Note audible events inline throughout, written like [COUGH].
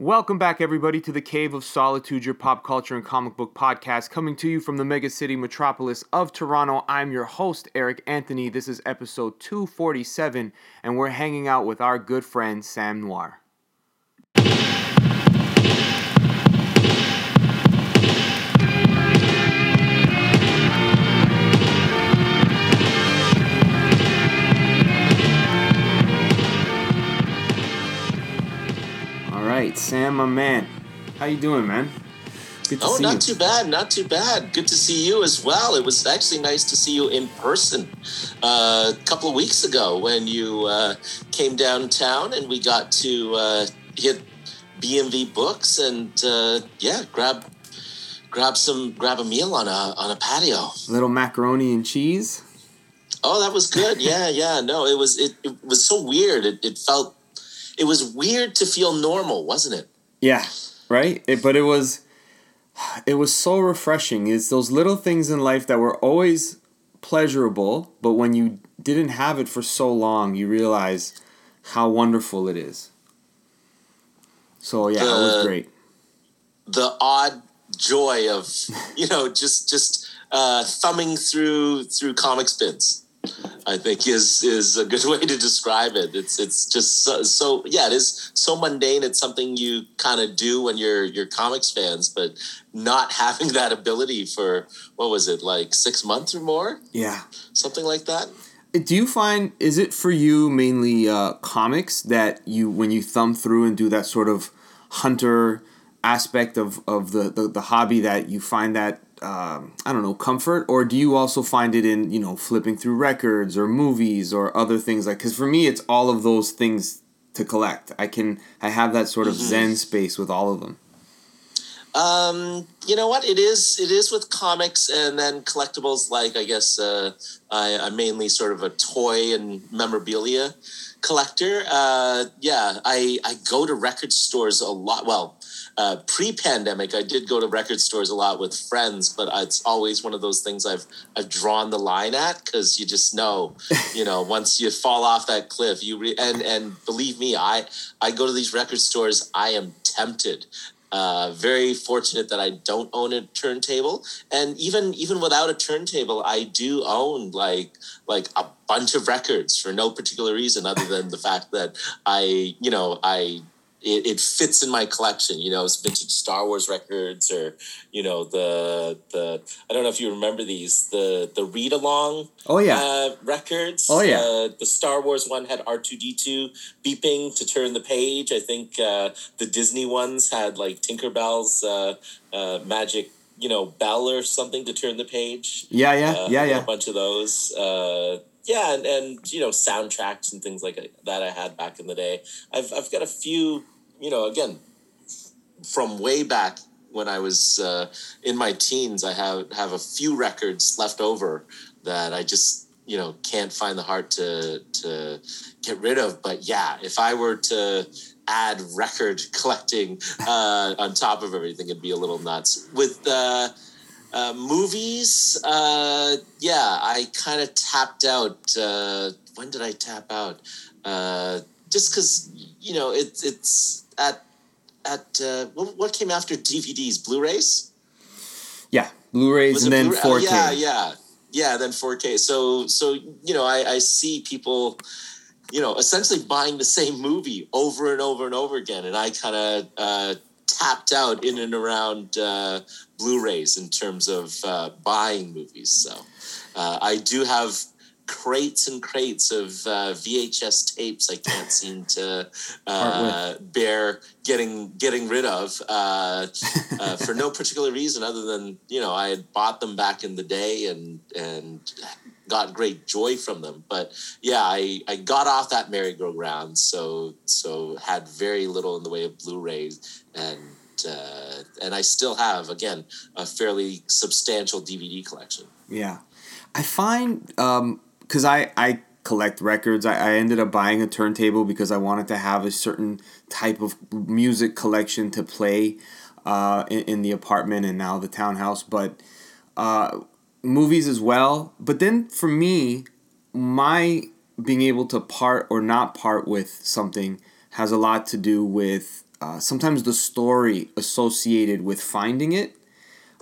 Welcome back, everybody, to the Cave of Solitude, your pop culture and comic book podcast, coming to you from the mega city metropolis of Toronto. I'm your host, Eric Anthony. This is episode 247, and we're hanging out with our good friend, Sam Noir. Sam, my man. How you doing, man? Good to Oh, not you. too bad, not too bad. Good to see you as well. It was actually nice to see you in person uh, a couple of weeks ago when you uh, came downtown and we got to uh, hit BMV Books and uh, yeah, grab grab some grab a meal on a on a patio. A Little macaroni and cheese. Oh, that was good. Yeah, yeah. No, it was it, it was so weird. It, it felt it was weird to feel normal, wasn't it? Yeah, right. It, but it was, it was so refreshing. It's those little things in life that were always pleasurable, but when you didn't have it for so long, you realize how wonderful it is. So yeah, it was great. the odd joy of [LAUGHS] you know just just uh, thumbing through through comics bins i think is is a good [LAUGHS] way to describe it. It's it's just so, so yeah it is so mundane. It's something you kind of do when you're you're comics fans but not [LAUGHS] having that ability for what was it like six months or more? Yeah. something like that. Do you find is it for you mainly uh, comics that you when you thumb through and do that sort of hunter aspect of, of the, the, the hobby that you find that um, I don't know comfort or do you also find it in you know flipping through records or movies or other things like because for me it's all of those things to collect I can I have that sort of zen space with all of them Um, you know what? It is. It is with comics and then collectibles. Like I guess uh, I, I'm mainly sort of a toy and memorabilia collector. Uh, yeah, I I go to record stores a lot. Well, uh, pre-pandemic, I did go to record stores a lot with friends, but it's always one of those things I've I've drawn the line at because you just know, [LAUGHS] you know, once you fall off that cliff, you re- and and believe me, I I go to these record stores. I am tempted uh, very fortunate that I don't own a turntable, and even even without a turntable, I do own like like a bunch of records for no particular reason other than the fact that I you know I. It, it fits in my collection, you know, it's vintage Star Wars records, or you know the the I don't know if you remember these the the read along oh yeah uh, records. Oh, yeah. uh, the Star Wars one had R two D two beeping to turn the page. I think uh, the Disney ones had like Tinkerbell's uh, uh, magic, you know, bell or something to turn the page. yeah yeah Uh, yeah yeah A bunch of those. Uh, yeah, and, and you know soundtracks and things like that I had back in the day. I've I've got a few. You know, again, from way back when I was uh, in my teens, I have have a few records left over that I just you know can't find the heart to to get rid of. But yeah, if I were to add record [LAUGHS] collecting uh, on top of everything, it'd be a little nuts. With uh, uh, movies, uh, yeah, I kind of tapped out. Uh, when did I tap out? Uh, just because you know it's it's at at uh, what, what came after DVDs, Blu-rays. yeah Blu-rays Was and then Blu-ray? Oh, 4K yeah, yeah, yeah. Then 4K. So, so you know, I, I see people, you know, essentially buying the same movie over and over and over again, and I kind of uh, tapped out in and around uh, Blu-rays in terms of uh, buying movies. So, uh, I do have crates and crates of uh, VHS tapes I can't seem to [LAUGHS] uh, bear getting getting rid of uh, uh, for no particular reason other than you know I had bought them back in the day and and got great joy from them. But yeah, I, I got off that merry-go-round, so so had very little in the way of Blu-rays and. Uh, and I still have again a fairly substantial DVD collection. Yeah, I find because I I collect records. I, I ended up buying a turntable because I wanted to have a certain type of music collection to play uh, in, in the apartment and now the townhouse. But uh, movies as well. But then for me, my being able to part or not part with something has a lot to do with uh, sometimes the story associated with finding it.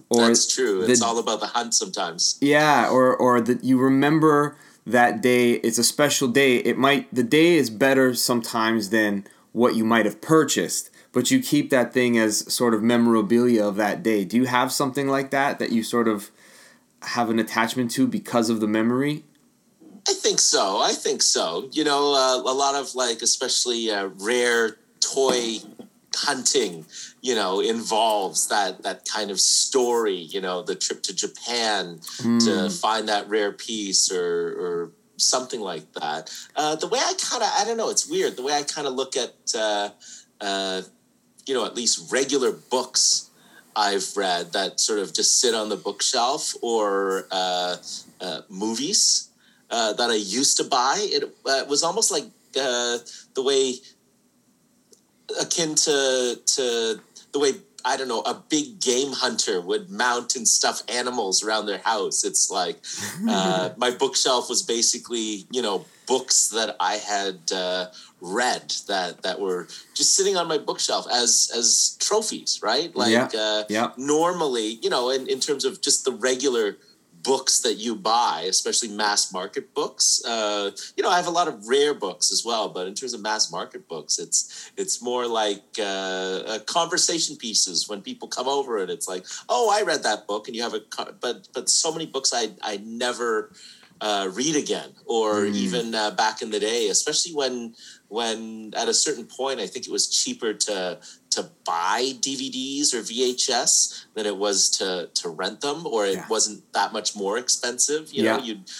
Or That's true. The, it's all about the hunt sometimes. Yeah, or or that you remember that day. It's a special day. It might the day is better sometimes than what you might have purchased, but you keep that thing as sort of memorabilia of that day. Do you have something like that that you sort of have an attachment to because of the memory? I think so. I think so. You know, uh, a lot of like, especially uh, rare toy hunting, you know, involves that that kind of story. You know, the trip to Japan mm. to find that rare piece or or something like that. Uh, the way I kind of, I don't know, it's weird. The way I kind of look at, uh, uh, you know, at least regular books I've read that sort of just sit on the bookshelf or uh, uh, movies uh, that I used to buy. It, uh, was almost like uh, the way akin to to the way I don't know a big game hunter would mount and stuff animals around their house. It's like [LAUGHS] uh, my bookshelf was basically you know books that I had uh, read that that were just sitting on my bookshelf as as trophies, right? Like yeah. Uh, yeah. normally, you know, in, in terms of just the regular books that you buy, especially mass market books. Uh, you know, I have a lot of rare books as well, but in terms of mass market books, it's it's more like uh, uh, conversation pieces when people come over and it's like, oh, I read that book, and you have a but but so many books I I never uh, read again, or mm. even uh, back in the day, especially when when at a certain point, I think it was cheaper to to buy DVDs or VHS than it was to to rent them, or it yeah. wasn't that much more expensive. You yeah. know, you'd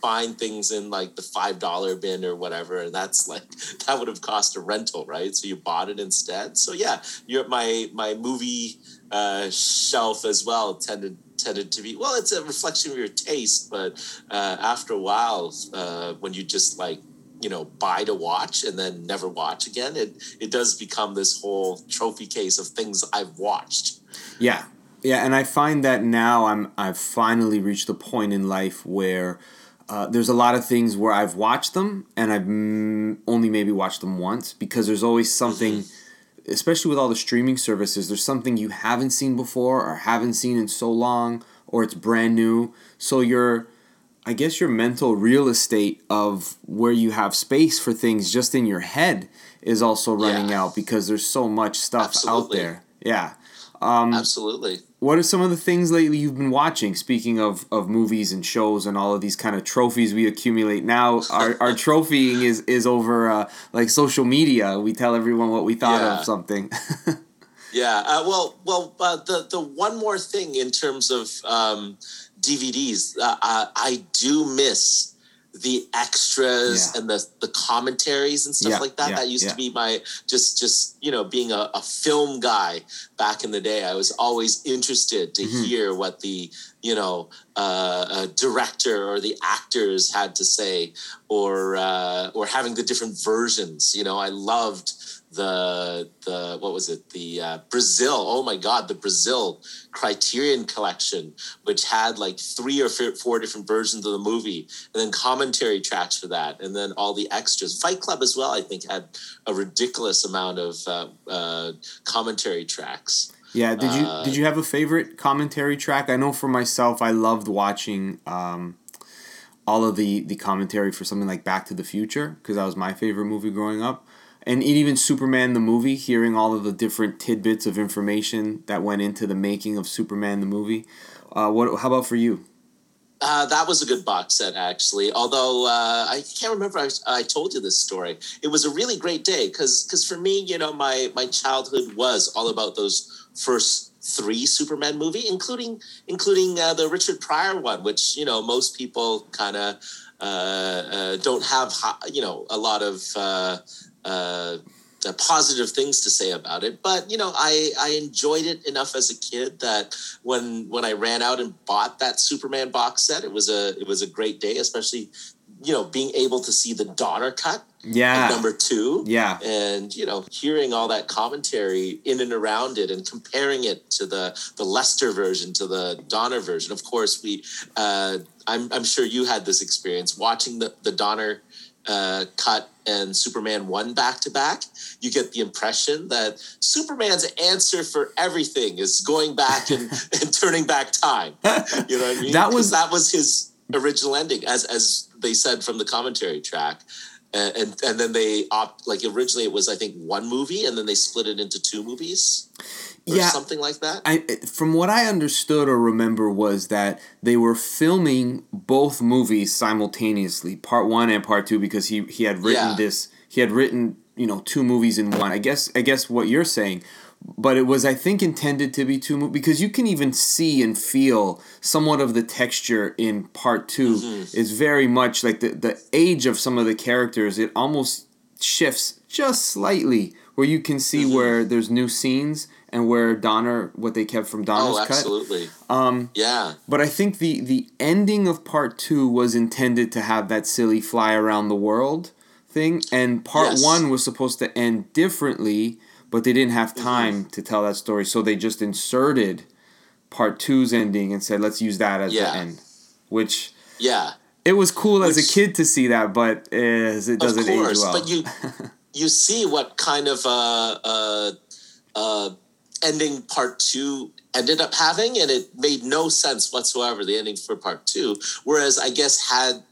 find things in like the five dollar bin or whatever, and that's like [LAUGHS] that would have cost a rental, right? So you bought it instead. So yeah, your my my movie uh, shelf as well tended tended to be well it's a reflection of your taste but uh, after a while uh, when you just like you know buy to watch and then never watch again. It it does become this whole trophy case of things i've watched. Yeah. Yeah and i find that now i'm i've finally reached the point in life where uh, there's a lot of things where I've watched them and I've m- only maybe watched them once because there's always something mm-hmm. especially with all the streaming services, there's something you haven't seen before or haven't seen in so long, or it's brand new. So your, I guess your mental real estate of where you have space for things just in your head is also running yeah. out because there's so much stuff Absolutely. out there. Yeah. Um, Absolutely. What are some of the things lately you've been watching? Speaking of, of movies and shows and all of these kind of trophies we accumulate now, our, [LAUGHS] our trophying is is over uh, like social media. We tell everyone what we thought yeah. of something. [LAUGHS] yeah. Uh, well, well, uh, the the one more thing in terms of um, DVDs, uh, I do miss the extras yeah. and the the commentaries and stuff yeah, like that. Yeah, that used to be my just just you know being a, a, film guy back in the day. I was always interested to mm-hmm. hear what the you know uh, director or the actors had to say, or uh, or having the different versions. You know, I loved the the what was it? The uh, Brazil oh my god the Brazil Criterion collection which had like three or four different versions of the movie and then commentary tracks for that and then all the extras. Fight Club as well I think had a ridiculous amount of uh, uh, commentary tracks. Yeah did you uh, did you have a favorite commentary track? I know for myself I loved watching um, all of the the commentary for something like Back to the Future because that was my favorite movie growing up and even Superman the movie, hearing all of the different tidbits of information that went into the making of Superman the movie. Uh, what? How about for you? Uh, that was a good box set, actually. Although uh, I can't remember, I, I, told you this story. It was a really great day because, because for me, you know, my my childhood was all about those first three Superman movie, including including uh, the Richard Pryor one, which you know most people kind of uh, uh, don't have, you know, a lot of uh, positive things to say about it. But you know, I I enjoyed it enough as a kid that when when I ran out and bought that Superman box set, it was a it was a great day, especially you know being able to see the Donner cut. Yeah. Number two. Yeah. And you know, hearing all that commentary in and around it, and comparing it to the the Lester version to the Donner version. Of course, we. Uh, I'm I'm sure you had this experience watching the the Donner uh, cut and Superman one back to back, you get the impression that Superman's answer for everything is going back and, [LAUGHS] and turning back time. You know what I mean? That was that was his original ending, as as they said from the commentary track. And, and and then they opt like originally it was I think one movie and then they split it into two movies Yeah. something like that. I, from what I understood or remember was that they were filming both movies simultaneously, part one and part two, because he, he had written Yeah. this. He had written you know two movies in one. I guess I guess what you're saying, but it was I think intended to be two movies because you can even see and feel somewhat of the texture in part 2 Mm-hmm. is very much like the the age of some of the characters. It almost shifts just slightly where you can see Mm-hmm. where there's new scenes and where Donner what they kept from Donner's oh, cut. absolutely. Um, Yeah. but I think the the ending of part two was intended to have that silly fly around the world thing, and part Yes. one was supposed to end differently, but they didn't have Mm-hmm. time to tell that story, so they just inserted part two's ending and said, "Let's use that as the end," which. Yeah. It was cool as a kid to see that, but as it doesn't of course, age well. but you [LAUGHS] you see what kind of uh, uh, uh, ending part two ended up having, and it made no sense whatsoever. The ending for part two, whereas I guess had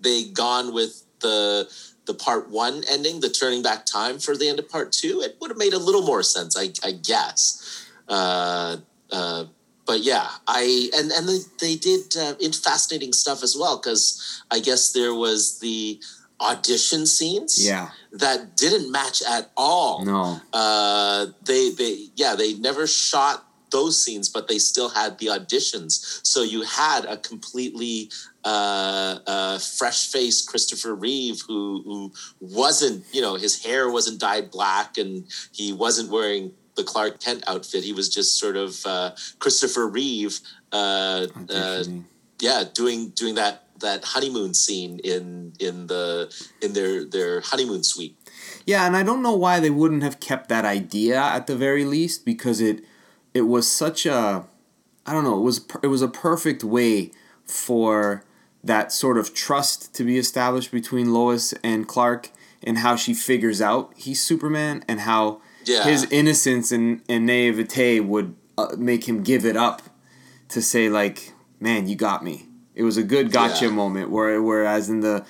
they gone with the the part one ending, the turning back time for the end of part two, it would have made a little more sense. I, I guess. Uh, uh, but yeah, I and and they, they did uh, fascinating stuff as well because I guess there was the audition scenes yeah, that didn't match at all. no, Uh, they they yeah they never shot those scenes, but they still had the auditions. So you had a completely uh, uh, fresh faced Christopher Reeve who who wasn't you know his hair wasn't dyed black and he wasn't wearing the Clark Kent outfit. He was just sort of uh, Christopher Reeve. Uh, uh, yeah, doing doing that that honeymoon scene in in the in their their honeymoon suite. Yeah, and I don't know why they wouldn't have kept that idea at the very least because it it was such a I don't know, it was it was a perfect way for that sort of trust to be established between Lois and Clark and how she figures out he's Superman and how Yeah. his innocence and, and naivete would uh, make him give it up to say like, "Man, you got me." It was a good gotcha Yeah. moment where whereas in the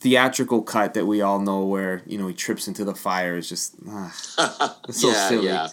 theatrical cut that we all know where you know he trips into the fire is just ah, it's so [LAUGHS] yeah, silly. yeah,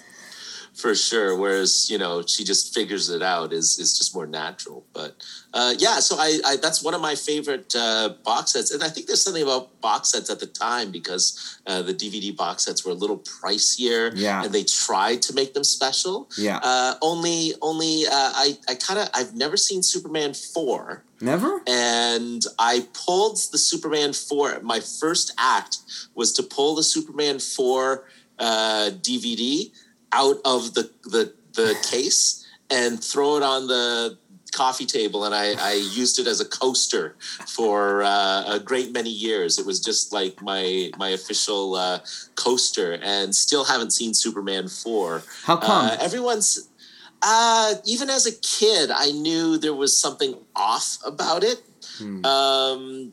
for sure. Whereas you know she just figures it out is is just more natural. But uh, yeah, so I, I that's one of my favorite uh, box sets, and I think there's something about box sets at the time because uh, the DVD box sets were a little pricier, Yeah. and they tried to make them special. Yeah. Uh, only only uh, I I kind of I've never seen Superman four Never? and I pulled the Superman 4. My first act was to pull the Superman 4 uh, DVD out of the, the, the case and throw it on the coffee table. And I, I used it as a coaster for uh, a great many years. It was just like my, my official uh, coaster and still haven't seen Superman 4. How come? Uh, everyone's uh, even as a kid, I knew there was something off about it. Hmm. Um,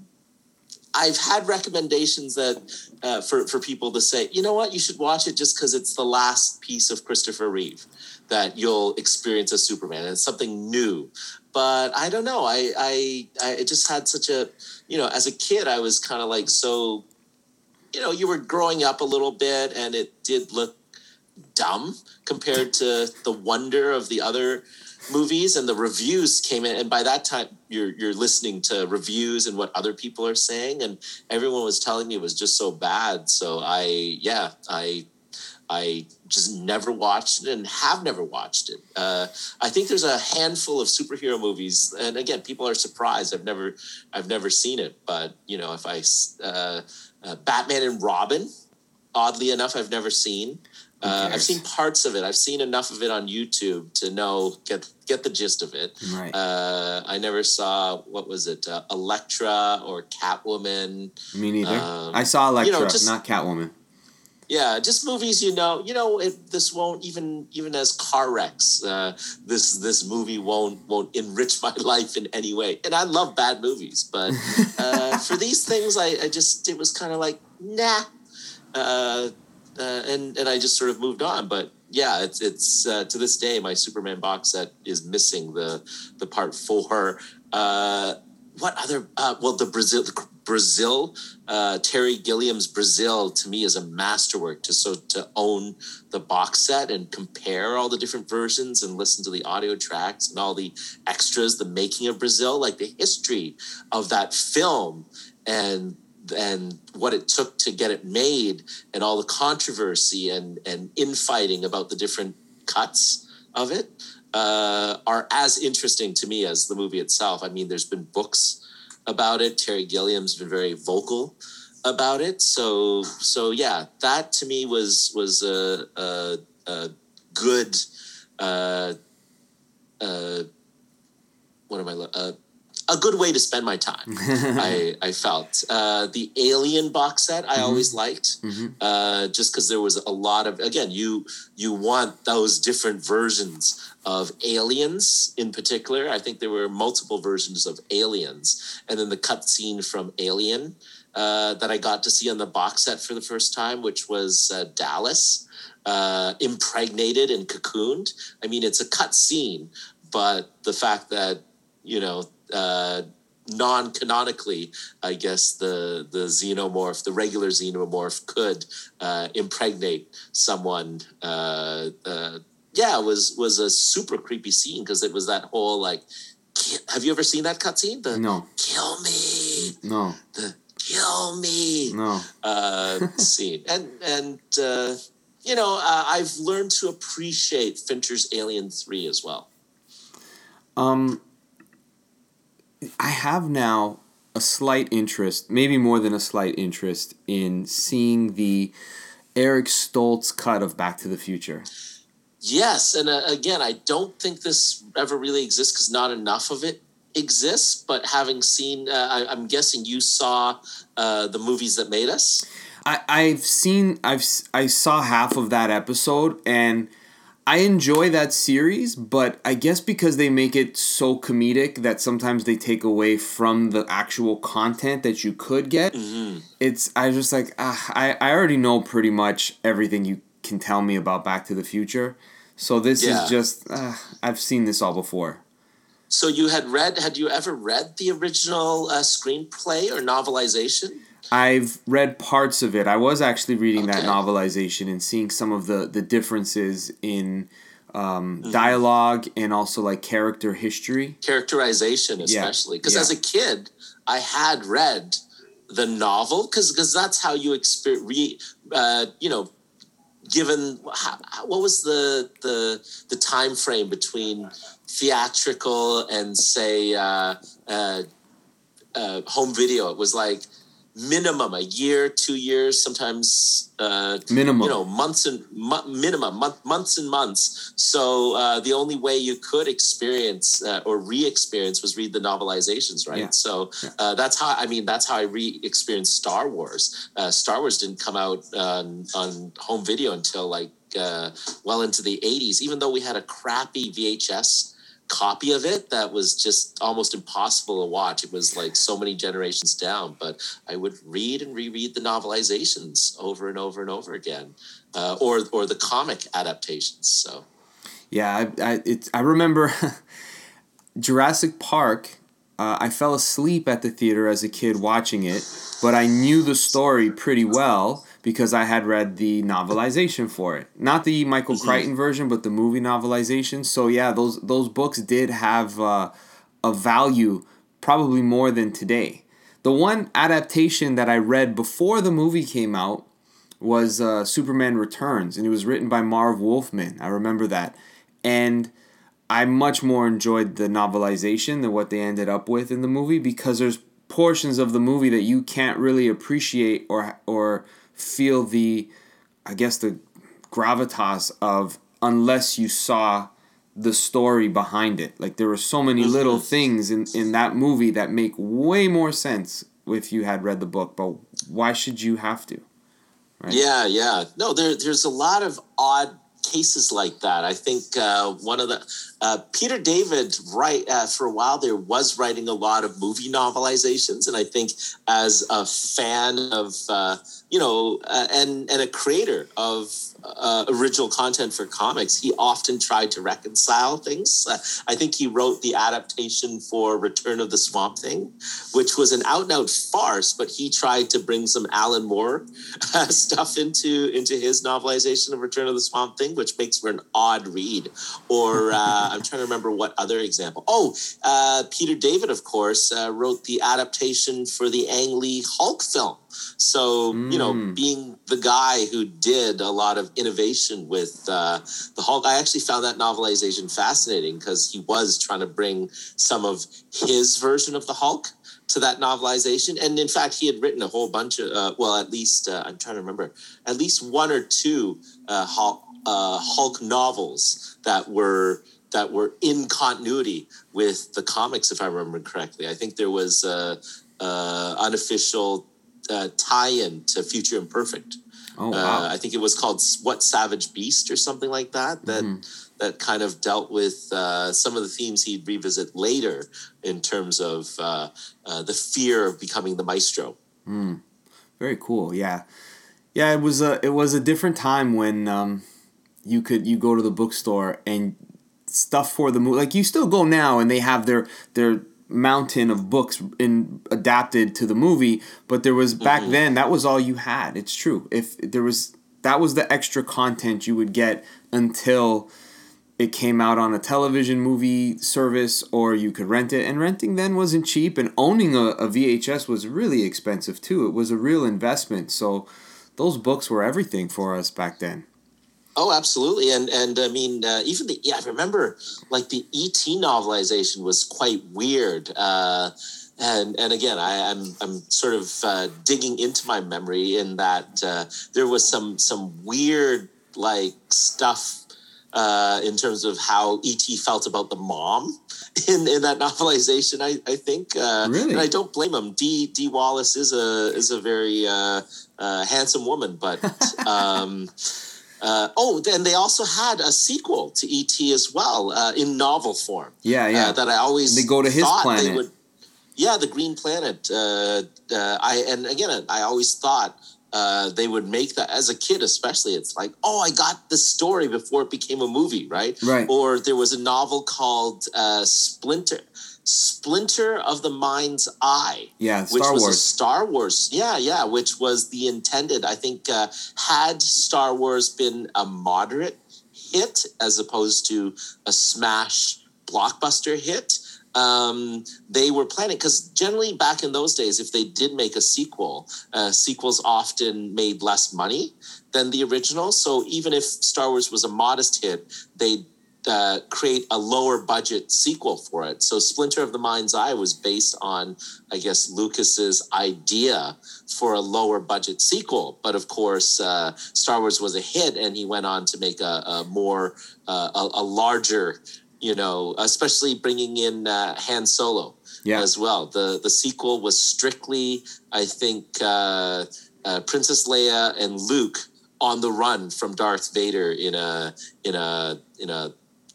I've had recommendations that uh, for for people to say, you know what, you should watch it just because it's the last piece of Christopher Reeve that you'll experience as Superman. And it's something new, but I don't know. I I I it just had such a you know, as a kid, I was kind of like so. You know, you were growing up a little bit, and it did look dumb compared to the wonder of the other movies and the reviews came in and by that time you're you're listening to reviews and what other people are saying and everyone was telling me it was just so bad. So i yeah i i just never watched it and have never watched it. Uh, i think there's a handful of superhero movies and again people are surprised. I've never i've never seen it but you know if I, uh, uh, batman and robin oddly enough i've never seen uh, I've seen parts of it. I've seen enough of it on YouTube to know get get the gist of it. Right. Uh, I never saw what was it, uh, Elektra or Catwoman. Me neither. um, I saw Elektra, you know, just- not Catwoman. yeah just movies you know you know it, this won't even even as car wrecks uh, this this movie won't won't enrich [LAUGHS] my life in any way and i love bad movies but [LAUGHS] uh, for these things I, I just it was kind of like nah uh, uh, and and i just sort of moved on but yeah it's it's uh, to this day my superman box set is missing the the part four. Uh, what other uh, well the brazil the Brazil, uh, Terry Gilliam's Brazil to me is a masterwork to so to own the box set and compare all the different versions and listen to the audio tracks and all the extras, the making of Brazil, like the history of that film. And and what it took to get it made and all the controversy and and infighting about the different cuts of it uh, are as interesting to me as the movie itself. I mean, there's been books about it. Terry Gilliam's been very vocal about it. So so yeah, that to me was was a a, a good uh, uh, what am I uh, good way to spend my time. [LAUGHS] I, I felt uh, the Alien box set I mm-hmm. always liked, mm-hmm. uh, just because there was a lot of again you you want those different versions of aliens in particular. I think there were multiple versions of aliens, and then the cutscene from Alien uh, that I got to see on the box set for the first time, which was uh, Dallas. Uh, impregnated and cocooned. I mean, it's a cut scene, but the fact that you know uh, non-canonically, I guess the the xenomorph, the regular xenomorph, could uh, impregnate someone uh, uh, yeah, it was was a super creepy scene because it was that whole like. Have you ever seen that cutscene? The no. Kill me. No. The kill me. No. Uh, scene [LAUGHS] and and uh, you know uh, I've learned to appreciate Fincher's Alien Three as well. Um, I have now a slight interest, maybe more than a slight interest, in seeing the Eric Stoltz cut of Back to the Future. Yes, and uh, again, I don't think this ever really exists because not enough of it exists. But having seen, uh, I, am guessing you saw uh, the movies that made us. I, I've seen, I've I saw half of that episode, and I enjoy that series. But I guess because they make it so comedic that sometimes they take away from the actual content that you could get. Mm-hmm. It's I just like ah, I I already know pretty much everything you can tell me about Back to the Future. So this yeah. is just uh, I've seen this all before. So you had read? Had you ever read the original uh, screenplay or novelization? I've read parts of it. I was actually reading okay. that novelization and seeing some of the the differences in um, mm-hmm. dialogue and also like character history, characterization, especially because yeah. yeah. as a kid, I had read the novel because because that's how you experience. Re, uh, you know, given what was the the the time frame between theatrical and say uh, uh, uh, home video? It was like minimum a year, two years, sometimes uh, minimum, you know, months and mo- minimum month, months and months. So uh, the only way you could experience uh, or re-experience was read the novelizations, right? Yeah. So yeah. Uh, that's how I mean that's how I re-experienced Star Wars. Uh, Star Wars didn't come out on, on home video until like uh, well into the '80s, even though we had a crappy VHS copy of it that was just almost impossible to watch. It was like so many generations down, but I would read and reread the novelizations over and over and over again, uh, or or the comic adaptations. So, yeah, I I, it, I remember [LAUGHS] Jurassic Park. Uh, I fell asleep at the theater as a kid watching it, but I knew the story pretty well because I had read the novelization for it. Not the Michael mm-hmm. Crichton version, but the movie novelization. So yeah, those those books did have uh, a value probably more than today. The one adaptation that I read before the movie came out was uh, Superman Returns, and it was written by Marv Wolfman. I remember that, and I much more enjoyed the novelization than what they ended up with in the movie because there's portions of the movie that you can't really appreciate or or feel the, I guess, the gravitas of unless you saw the story behind it. Like there were so many little things in, in that movie that make way more sense if you had read the book, but why should you have to? Right? Yeah, yeah. No, there, there's a lot of odd cases like that. I think uh, one of the uh, Peter David, right uh, for a while there was writing a lot of movie novelizations, and I think as a fan of uh, you know uh, and and a creator of uh, original content for comics, he often tried to reconcile things. Uh, I think he wrote the adaptation for Return of the Swamp Thing, which was an out and out farce, but he tried to bring some Alan Moore [LAUGHS] uh, stuff into into his novelization of Return of the Swamp Thing, which makes for an odd read. Or uh, [LAUGHS] I'm trying to remember what other example. Oh, uh, Peter David, of course, uh, wrote the adaptation for the Ang Lee Hulk film. So, you know, Mm. being the guy who did a lot of innovation with uh, the Hulk, I actually found that novelization fascinating because he was trying to bring some of his version of the Hulk to that novelization. And in fact, he had written a whole bunch of, uh, well, at least, uh, I'm trying to remember, at least one or two uh, Hulk, uh, Hulk novels that were that were in continuity with the comics, if I remember correctly. I think there was a, a unofficial uh, tie-in to Future Imperfect. Oh Uh, wow. I think it was called "What Savage Beast" or something like that. That Mhm. that kind of dealt with uh, some of the themes he'd revisit later in terms of uh, uh, the fear of becoming the maestro. Mm. Very cool. Yeah, yeah. It was a it was a different time when um, you could you go to the bookstore and stuff for the movie. Like you still go now, and they have their their mountain of books in adapted to the movie. But there was back Mhm. then that was all you had. It's true. If there was that was the extra content you would get until it came out on a television movie service or you could rent it and renting then wasn't cheap and owning a, a vhs was really expensive too it was a real investment so those books were everything for us back then Oh, absolutely, and and I mean, uh, even the yeah, I remember like the ET novelization was quite weird. Uh, and and again, I, I'm I'm sort of uh, digging into my memory in that uh, there was some some weird like stuff uh, in terms of how ET felt about the mom [LAUGHS] in, in that [LAUGHS] novelization. I I think uh, Really? and I don't blame him. D D Wallace is a is a very uh, uh, handsome woman, but. [LAUGHS] Um, uh, oh, and they also had a sequel to ET as well uh, in novel form. yeah yeah Uh, that I always They go to his planet. would- yeah, the Green Planet. Uh, uh, I and again, I always thought uh, they would make that as a kid, especially. It's like, oh, I got the story before it became a movie, right? right Or there was a novel called uh, Splinter. Splinter of the Mind's Eye yeah which star was a Star Wars. Yeah, yeah, which was the intended. I think uh, had Star Wars been a moderate hit as opposed to a smash blockbuster hit, um, they were planning because generally back in those days, if they did make a sequel, uh, sequels often made less money than the original. So even if Star Wars was a modest hit, they uh, create a lower budget sequel for it. So Splinter of the Mind's Eye was based on, I guess, Lucas's idea for a lower budget sequel. But of course, uh, Star Wars was a hit, and he went on to make a, a more uh, a, a larger, you know, especially bringing in uh, Han Solo yeah as well. The the sequel was strictly, I think, uh, uh, Princess Leia and Luke on the run from Darth Vader in a in a in a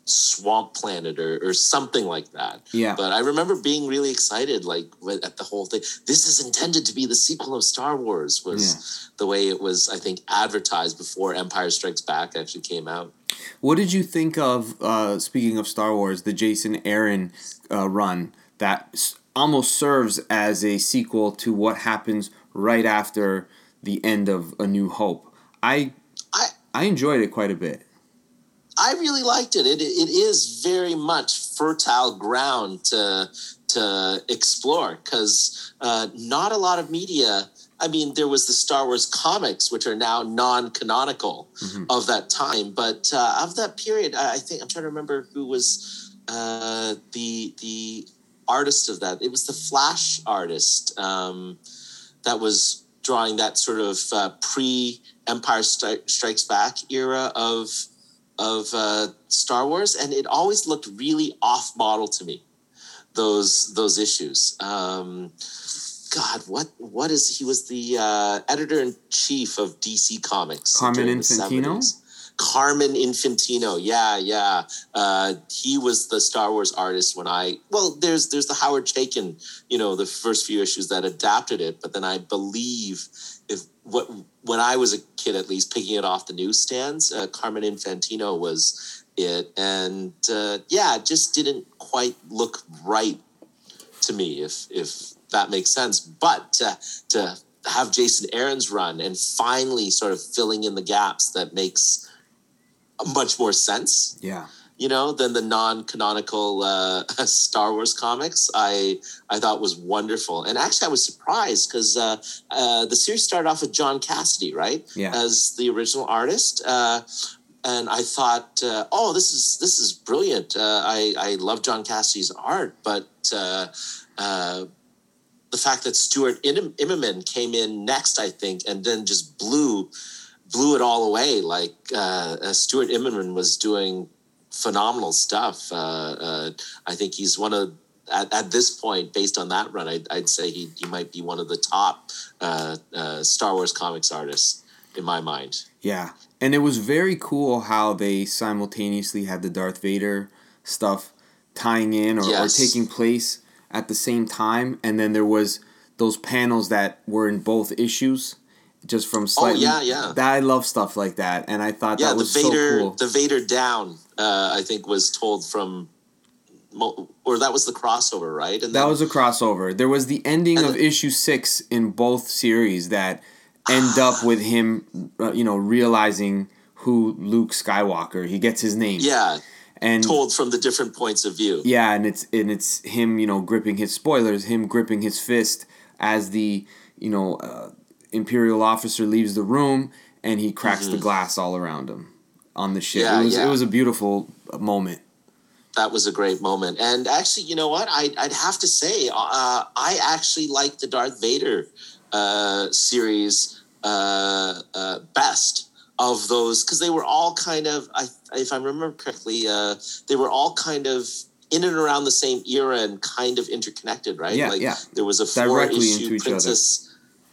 swamp planet or, or something like that. yeah But I remember being really excited, like at the whole thing. This is intended to be the sequel of Star Wars. Was the way it was, I think, advertised before Empire Strikes Back actually came out. what did you think of uh, speaking of star wars the jason aaron uh, run that almost serves as a sequel to what happens right after the end of a new hope i I- i enjoyed it quite a bit I really liked it. It it is very much fertile ground to to explore because uh, not a lot of media. I mean, there was the Star Wars comics, which are now non-canonical Mhm. of that time, but uh, of that period, I, I think I'm trying to remember who was uh, the the artist of that. It was the Flash artist um, that was drawing that sort of uh, pre Empire Stri- Strikes Back era of of uh, Star Wars, and it always looked really off model to me. Those those issues, because God, what what is he was the uh, editor in chief of DC Comics. Carmen Infantino? Carmen Infantino, yeah, yeah. Uh, he was the Star Wars artist when I well, there's there's the Howard Chaykin, you know, the first few issues that adapted it, but then I believe what when I was a kid, at least picking it off the newsstands, uh, Carmen Infantino was it, and uh, yeah, it just didn't quite look right to me, if if that makes sense. But to, to have Jason Aaron's run and finally sort of filling in the gaps that makes much more sense, Yeah. You know, than the non-canonical uh, [LAUGHS] Star Wars comics. I I thought was wonderful, and actually I was surprised because uh, uh, the series started off with John Cassaday, right, Yeah. as the original artist. Uh, and I thought, uh, oh, this is this is brilliant. Uh, I I love John Cassaday's art, but uh, uh, the fact that Stuart Im- Immonen came in next, I think, and then just blew blew it all away. Like uh, uh, Stuart Immonen was doing phenomenal stuff. Uh, uh, I think he's one of at, at this point, based on that run, I'd, I'd say he, he might be one of the top uh, uh, Star Wars comics artists in my mind. Yeah. And it was very cool how they simultaneously had the Darth Vader stuff tying in or, Yes. or taking place at the same time. And then there was those panels that were in both issues just from slightly. Oh, yeah, yeah. That, I love stuff like that. And I thought yeah, that the was Vader, so cool. the Vader down, uh, I think was told from, or that was the crossover, right? And That then- was a crossover. There was the ending of the- issue six in both series that end up [SIGHS] with him, uh, you know, realizing who Luke Skywalker. He gets his name. yeah, and told from the different points of view. yeah, and it's and it's him, you know, gripping his spoilers, him gripping his fist as the you know uh, imperial officer leaves the room, and he cracks the glass all around him on the ship. Mm-hmm. Yeah, it was yeah. it was a beautiful moment. that was a great moment. And actually, you know what? I, I'd have to say, uh, I actually like the Darth Vader uh, series uh, uh, best of those because they were all kind of, I, if I remember correctly, uh, they were all kind of in and around the same era and kind of interconnected, right? Yeah, like yeah. there was a four Directly issue into each other. Princess.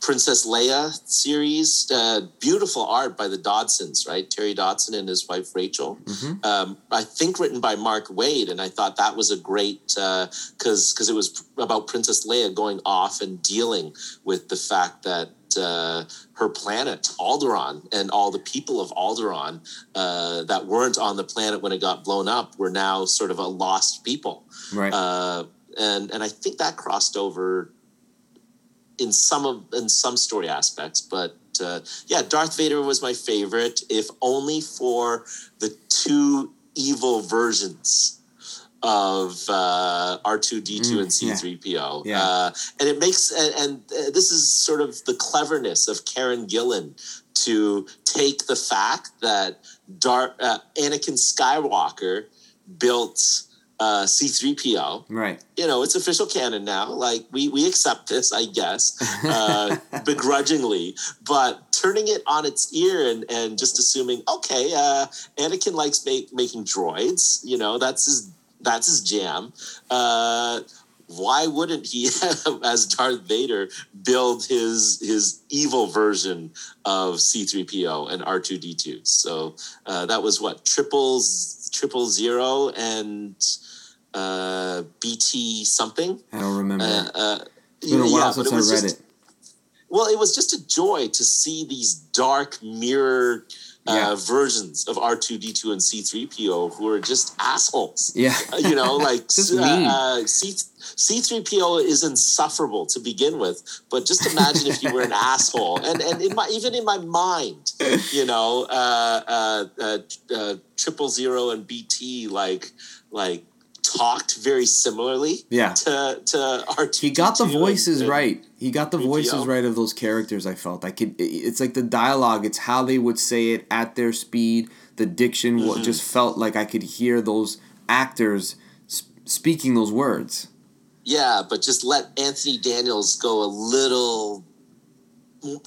Princess Leia series, uh, beautiful art by the Dodsons, right? Terry Dodson and his wife Rachel Mhm. um, I think written by Mark Waid, and I thought that was a great because because it was about Princess Leia going off and dealing with the fact that uh, her planet Alderaan and all the people of Alderaan uh, that weren't on the planet when it got blown up were now sort of a lost people, Right. uh, and and I think that crossed over in some of in some story aspects, but. Uh, yeah, Darth Vader was my favorite, if only for the two evil versions of uh, R2D2 Mm, and C3PO. Yeah. Uh, and it makes, and, and uh, this is sort of the cleverness of Kieran Gillen to take the fact that Dar- uh, Anakin Skywalker built uh, C3PO right. you know, it's official canon now. Like we we accept this, I guess, uh, [LAUGHS] begrudgingly. But turning it on its ear and and just assuming, okay, uh, Anakin likes make, making droids. You know, that's his that's his jam. Uh, why wouldn't he, [LAUGHS] as Darth Vader, build his his evil version of C three PO and R two D two? So uh, that was what triples triple zero and uh, BT something. I don't remember. Uh, uh, it's been a while yeah, since I read just- it. Well, it was just a joy to see these dark mirror uh, Yeah. versions of R two D two and C three PO who are just assholes. Yeah. Uh, you know, like [LAUGHS] uh, C C three PO is insufferable to begin with, but just imagine if you were an [LAUGHS] asshole, and and in my even in my mind, you know, uh, uh, uh, uh, triple zero and BT like like talked very similarly Yeah. to to R. He got the voices and, right. He got the voices right of those characters. I felt I could. It's like the dialogue. It's how they would say it at their speed. The diction Mm-hmm. just felt like I could hear those actors speaking those words. Yeah, but just let Anthony Daniels go a little,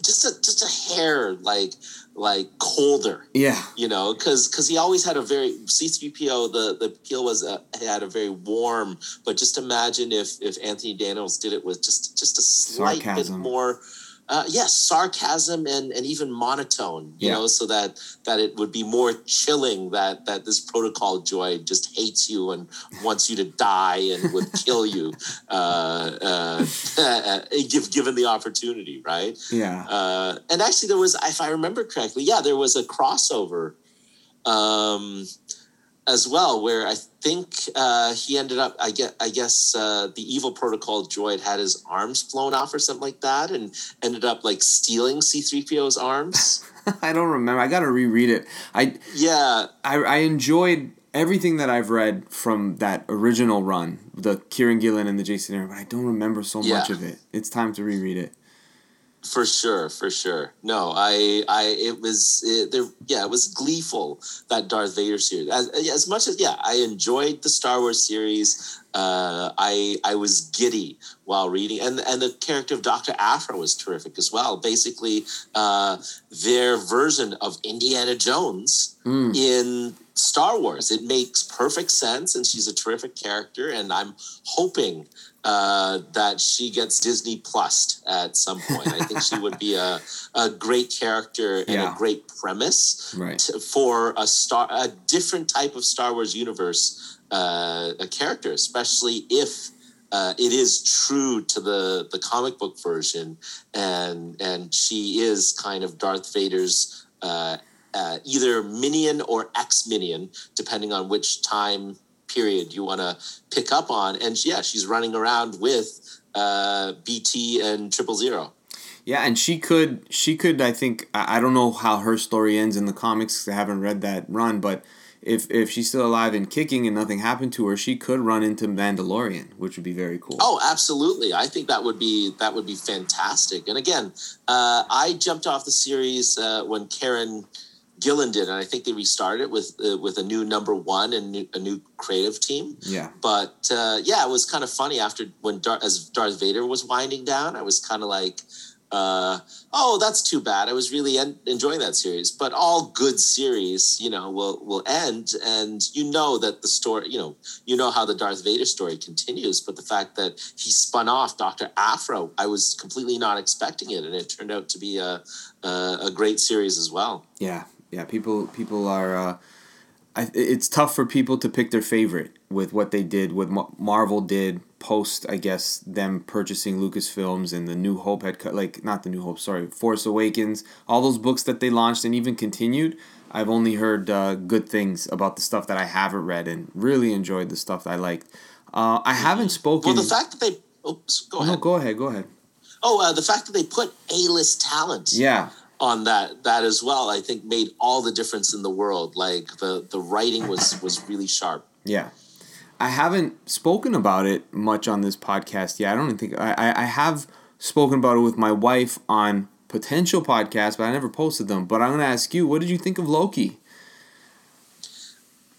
just a just a hair like like colder. Yeah. You know, because because he always had a very C3PO. The the peel was uh, a, had a very warm. But just imagine if if Anthony Daniels did it with just just a slight Sarcasm. bit more. Uh, yes, sarcasm and, and even monotone, you Yeah. know, so that that it would be more chilling that that this protocol joy just hates you and wants you to die and would [LAUGHS] kill you, uh, uh, [LAUGHS] if given the opportunity, right? Yeah. Uh, and actually, there was, if I remember correctly, yeah, there was a crossover um, as well, where I think uh, he ended up. I get, I guess uh, the evil protocol droid had his arms blown off or something like that, and ended up like stealing C three PO's arms. [LAUGHS] I don't remember. I got to reread it. I yeah, I, I enjoyed everything that I've read from that original run, the Kieran Gillen and the Jason Aaron, but I don't remember so much of it. It's time to reread it. For sure, for sure. No, I, I, it was, it, there, yeah, it was gleeful that Darth Vader series. As, as much as, yeah, I enjoyed the Star Wars series. Uh, I, I was giddy while reading, and and the character of Doctor Aphra was terrific as well. Basically, uh, their version of Indiana Jones Mm. in Star Wars. It makes perfect sense, and she's a terrific character. And I'm hoping uh, that she gets Disney Plus at some point. I think she would be a, a great character and Yeah. a great premise Right. to, for a star, a different type of Star Wars universe uh, a character, especially if. Uh, it is true to the the comic book version, and and she is kind of Darth Vader's uh, uh, either minion or ex minion, depending on which time period you want to pick up on. And yeah, she's running around with uh, BT and Triple Zero. Yeah, and she could she could I think I don't know how her story ends in the comics I haven't read that run, but if if she's still alive and kicking and nothing happened to her, she could run into Mandalorian, which would be very cool. Oh, absolutely! I think that would be that would be fantastic. And again, uh, I jumped off the series uh, when Kieran Gillen did, and I think they restarted it with uh, with a new number one and new, a new creative team. Yeah. But uh, yeah, it was kind of funny after when Dar- as Darth Vader was winding down. I was kind of like, uh, "Oh, that's too bad." I was really en- enjoying that series, but all good series, you know, will will end, and you know that the story, you know, you know how the Darth Vader story continues. But the fact that he spun off Doctor Aphra, I was completely not expecting it, and it turned out to be a a, a great series as well. Yeah, yeah. People people are. Uh, I, it's tough for people to pick their favorite with what they did, with Marvel did post. I guess them purchasing Lucasfilms and the New Hope had cut like not the New Hope, sorry, Force Awakens. All those books that they launched and even continued. I've only heard uh, good things about the stuff that I haven't read and really enjoyed the stuff that I liked. Uh, I haven't spoken. Well, the fact that they oops, go no, ahead. go ahead, go ahead. Oh, uh, the fact that they put A list talent Yeah, on that that as well, I think made all the difference in the world. Like the the writing was was really sharp. Yeah. I haven't spoken about it much on this podcast yet. I don't even think I, I, have spoken about it with my wife on potential podcasts, but I never posted them. But I'm gonna ask you, what did you think of Loki?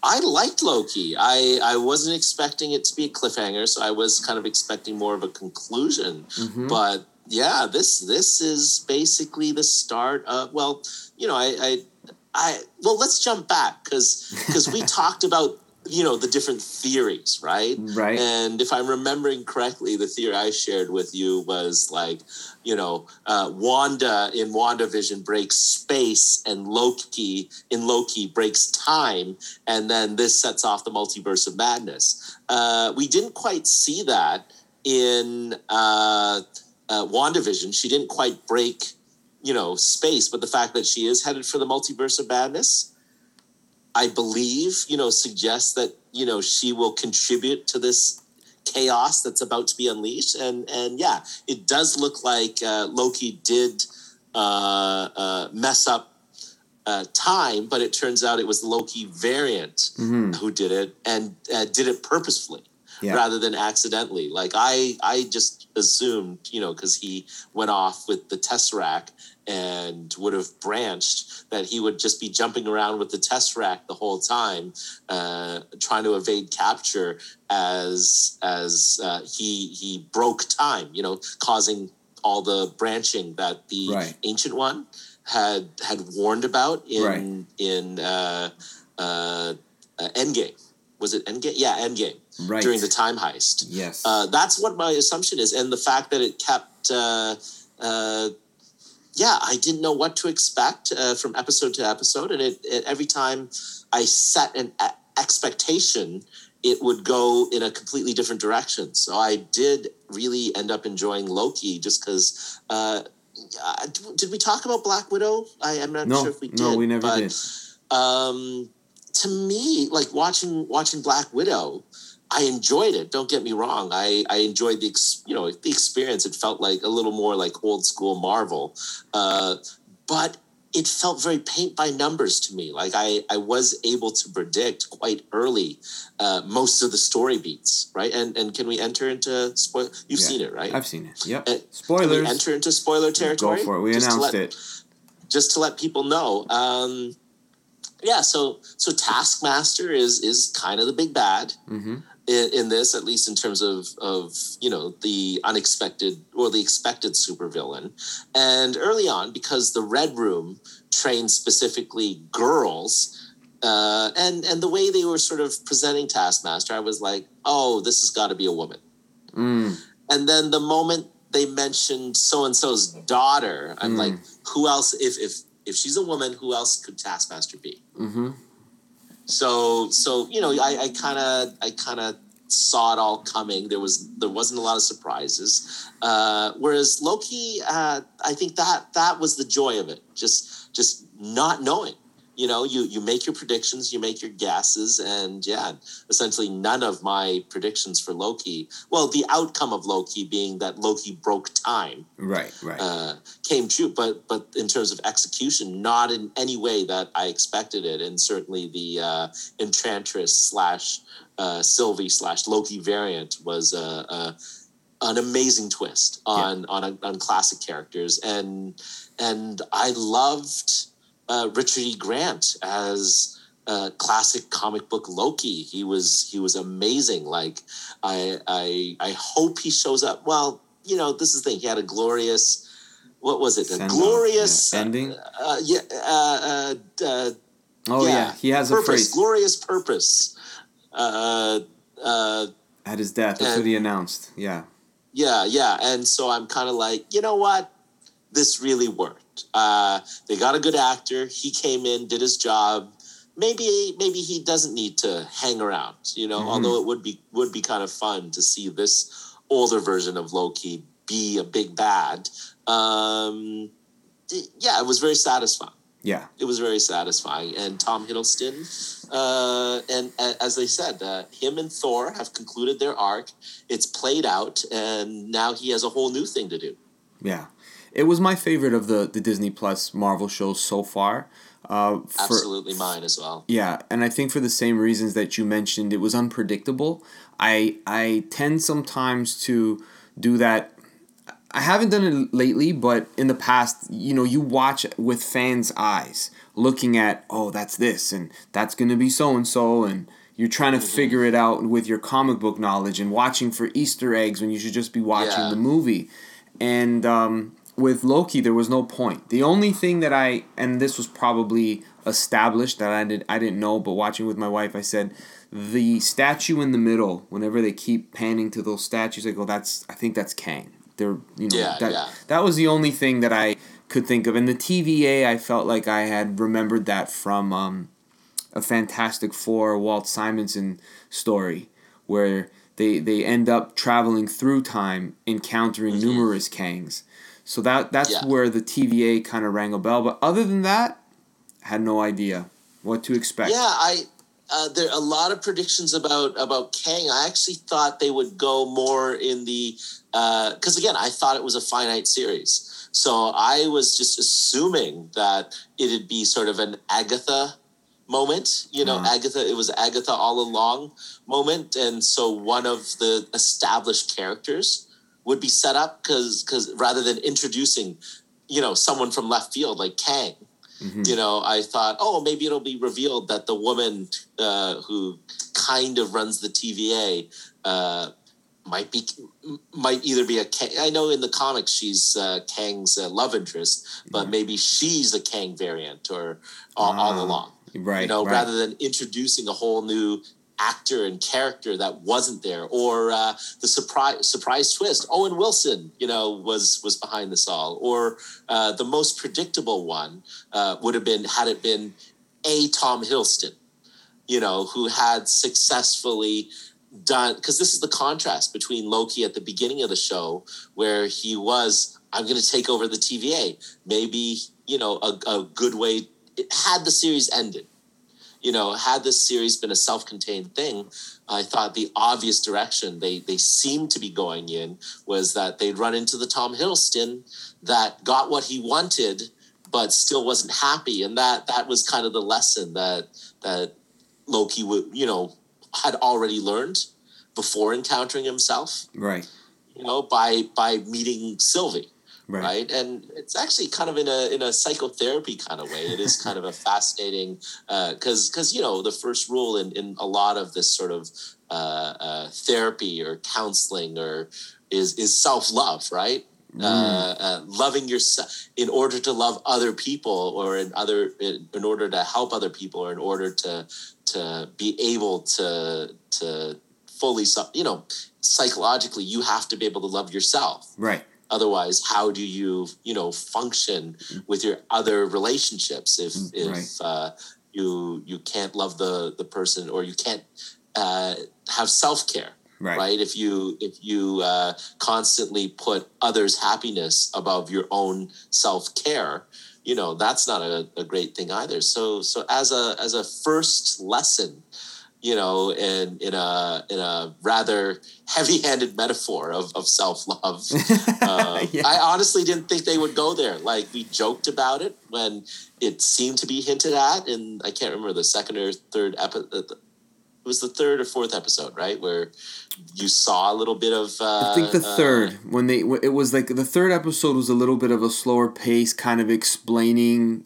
I liked Loki. I I wasn't expecting it to be a cliffhanger, so I was kind of expecting more of a conclusion. Mhm. But yeah, this this is basically the start of well, you know, I I, I well, let's jump back because because [LAUGHS] we talked about you know the different theories, right? Right. And if I'm remembering correctly, the theory I shared with you was like, you know, uh, Wanda in WandaVision breaks space, and Loki in Loki breaks time, and then this sets off the multiverse of madness. Uh, we didn't quite see that in uh, uh, WandaVision. She didn't quite break, you know, space, but the fact that she is headed for the multiverse of madness. I believe, you know, suggests that you know she will contribute to this chaos that's about to be unleashed. And and yeah, it does look like uh, Loki did uh, uh, mess up uh, time, but it turns out it was the Loki variant hmm who did it and uh, did it purposefully Yeah. rather than accidentally. Like I, I just assumed, you know, because he went off with the Tesseract and would have branched that he would just be jumping around with the Tesseract the whole time, uh, trying to evade capture as as uh, he he broke time, you know, causing all the branching that the Right. ancient one had had warned about in Right. in uh, uh, uh, Endgame. Was it Endgame? Yeah, Endgame Right. during the time heist. Yes. Uh, that's what my assumption is, and the fact that it kept. Uh, uh, yeah, I didn't know what to expect uh, from episode to episode, and it, it every time I set an e- expectation, it would go in a completely different direction. So I did really end up enjoying Loki, just because. Uh, did we talk about Black Widow? I, I'm not no, sure if we did. no, we never but, did. um to me like watching watching black widow i enjoyed it don't get me wrong i i enjoyed the ex, you know the experience it felt like a little more like old school marvel uh but it felt very paint by numbers to me like i i was able to predict quite early uh most of the story beats right and and can we enter into spoil you've Yeah. seen it right I've seen it. Yep. Uh, can we Spoilers. enter into spoiler territory Go for it. We Just announced let- it. just to let people know. Um, yeah, so so Taskmaster is is kind of the big bad hmm in, in this, at least in terms of of you know the unexpected or the expected supervillain. And early on, because the Red Room trained specifically girls. Uh, and and the way they were sort of presenting Taskmaster, I was like, "Oh, this has got to be a woman." Mm. And then the moment they mentioned so and so's daughter, I'm Mm. like, who else? If if if she's a woman, who else could Taskmaster be? hmm So so you know, I kind of I kind of saw it all coming. There was there wasn't a lot of surprises. Uh, whereas Loki, uh, I think that that was the joy of it. Just just not knowing. You know, you you make your predictions, you make your guesses, and yeah, essentially none of my predictions for Loki. Well, the outcome of Loki being that Loki broke time Right. Right. uh, came true, but but in terms of execution, not in any way that I expected it, and certainly the uh, Enchantress slash uh, Sylvie slash Loki variant was uh, an amazing twist on on on classic characters, and and I loved uh, Richard E. Grant as. Uh, classic comic book Loki. He was he was amazing. Like I I I hope he shows up. Well, you know, this is the thing. He had a glorious, what was it? A Send glorious yeah. Ending? Uh, yeah. Uh, uh, uh, oh yeah. yeah. He has a purpose. phrase Glorious purpose. Uh, uh, at his death. That's and- what he announced. Yeah. yeah, yeah. And so I'm kind of like, you know what? This really worked. Uh, they got a good actor. He came in, did his job. Maybe maybe he doesn't need to hang around, you know. Mhm. Although it would be would be kind of fun to see this older version of Loki be a big bad. Um, yeah, it was very satisfying Yeah. it was very satisfying. And Tom Hiddleston, uh, and a- as they said, uh, him and Thor have concluded their arc. It's played out, and now he has a whole new thing to do. Yeah. It was my favorite of the the Disney Plus Marvel shows so far. Uh, for, Absolutely mine as well. Yeah, and I think for the same reasons that you mentioned, it was unpredictable. I I tend sometimes to do that. I haven't done it lately, but in the past, you know, you watch with fans' eyes, looking at, oh, that's this, and that's gonna be so and so, and you're trying to figure it out with your comic book knowledge and watching for Easter eggs when you should just be watching Yeah. the movie. And um, with Loki, there was no point. The only thing that I and this was probably established that I did I didn't know, but watching with my wife, I said the statue in the middle. Whenever they keep panning to those statues, I go, "That's I think that's Kang." They're you know Yeah, that yeah. that was the only thing that I could think of. And the TVA, I felt like I had remembered that from um, a Fantastic Four Walt Simonson story where they they end up traveling through time, encountering Mhm. numerous Kangs. So that that's Yeah. where the TVA kind of rang a bell. But other than that, had no idea what to expect. Yeah, I uh, there are a lot of predictions about about Kang. I actually thought they would go more in the because again, I thought it was a finite series, so I was just assuming that it'd be sort of an Agatha moment. You know, Uh-huh. Agatha. It was Agatha all along moment, and so one of the established characters would be set up because because rather than introducing, you know, someone from left field like Kang Mhm. you know, I thought, oh, maybe it'll be revealed that the woman uh, who kind of runs the TVA uh, might be might either be a Kang. I know in the comics she's uh, Kang's uh, love interest, but yeah. maybe she's a Kang variant or all, all ah, along. Right. You know, right. rather than introducing a whole new actor and character that wasn't there, or uh, the surprise surprise twist. Owen Wilson, you know, was was behind this all, or uh, the most predictable one uh, would have been had it been a Tom Hiddleston, you know, who had successfully done because this is the contrast between Loki at the beginning of the show where he was I'm going to take over the TVA. Maybe you know a, a good way. had the series ended you know, had this series been a self-contained thing, I thought the obvious direction they they seemed to be going in was that they'd run into the Tom Hiddleston that got what he wanted, but still wasn't happy, and that that was kind of the lesson that that Loki would you know had already learned before encountering himself, right? You know, by by meeting Sylvie right. right. and it's actually kind of in a in a psychotherapy kind of way it is kind of a fascinating because uh, because you know the first rule in in a lot of this sort of uh, uh, therapy or counseling or is is self-love right mm. Uh, uh, loving yourself in order to love other people or in other in, in order to help other people or in order to to be able to to fully you know psychologically you have to be able to love yourself right otherwise how do you you know function with your other relationships if mm, if right. uh, you you can't love the the person or you can't uh, have self-care right. right if you if you uh, constantly put others happiness above your own self-care you know that's not a, a great thing either so so as a as a first lesson you know, in in a in a rather heavy-handed metaphor of, of self-love. Uh, [LAUGHS] yeah. I honestly didn't think they would go there. Like we joked about it when it seemed to be hinted at, and I can't remember the second or third episode. Uh, it was the third or fourth episode, right, where you saw a little bit of. Uh, I think the uh, third when they it was like the third episode was a little bit of a slower pace, kind of explaining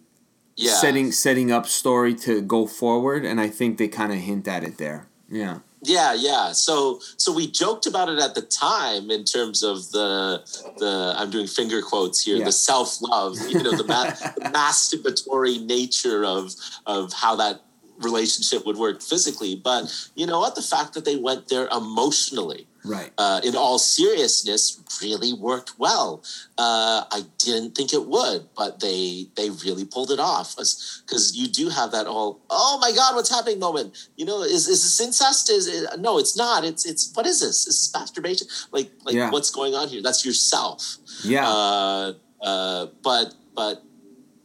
yeah. setting setting up story to go forward, and I think they kind of hint at it there. Yeah. Yeah, yeah. So so we joked about it at the time in terms of the the I'm doing finger quotes here, yeah. the self love, you know, the, ma- [LAUGHS] the masturbatory nature of of how that relationship would work physically. But you know what? The fact that they went there emotionally right. Uh, in all seriousness really worked well. Uh, i didn't think it would but they they really pulled it off. Because you do have that all oh my god what's happening? moment. You know is, is this incest? Is it, no it's not. It's it's what is this? This is masturbation. Like like yeah. what's going on here? That's yourself. Yeah. Uh, uh but but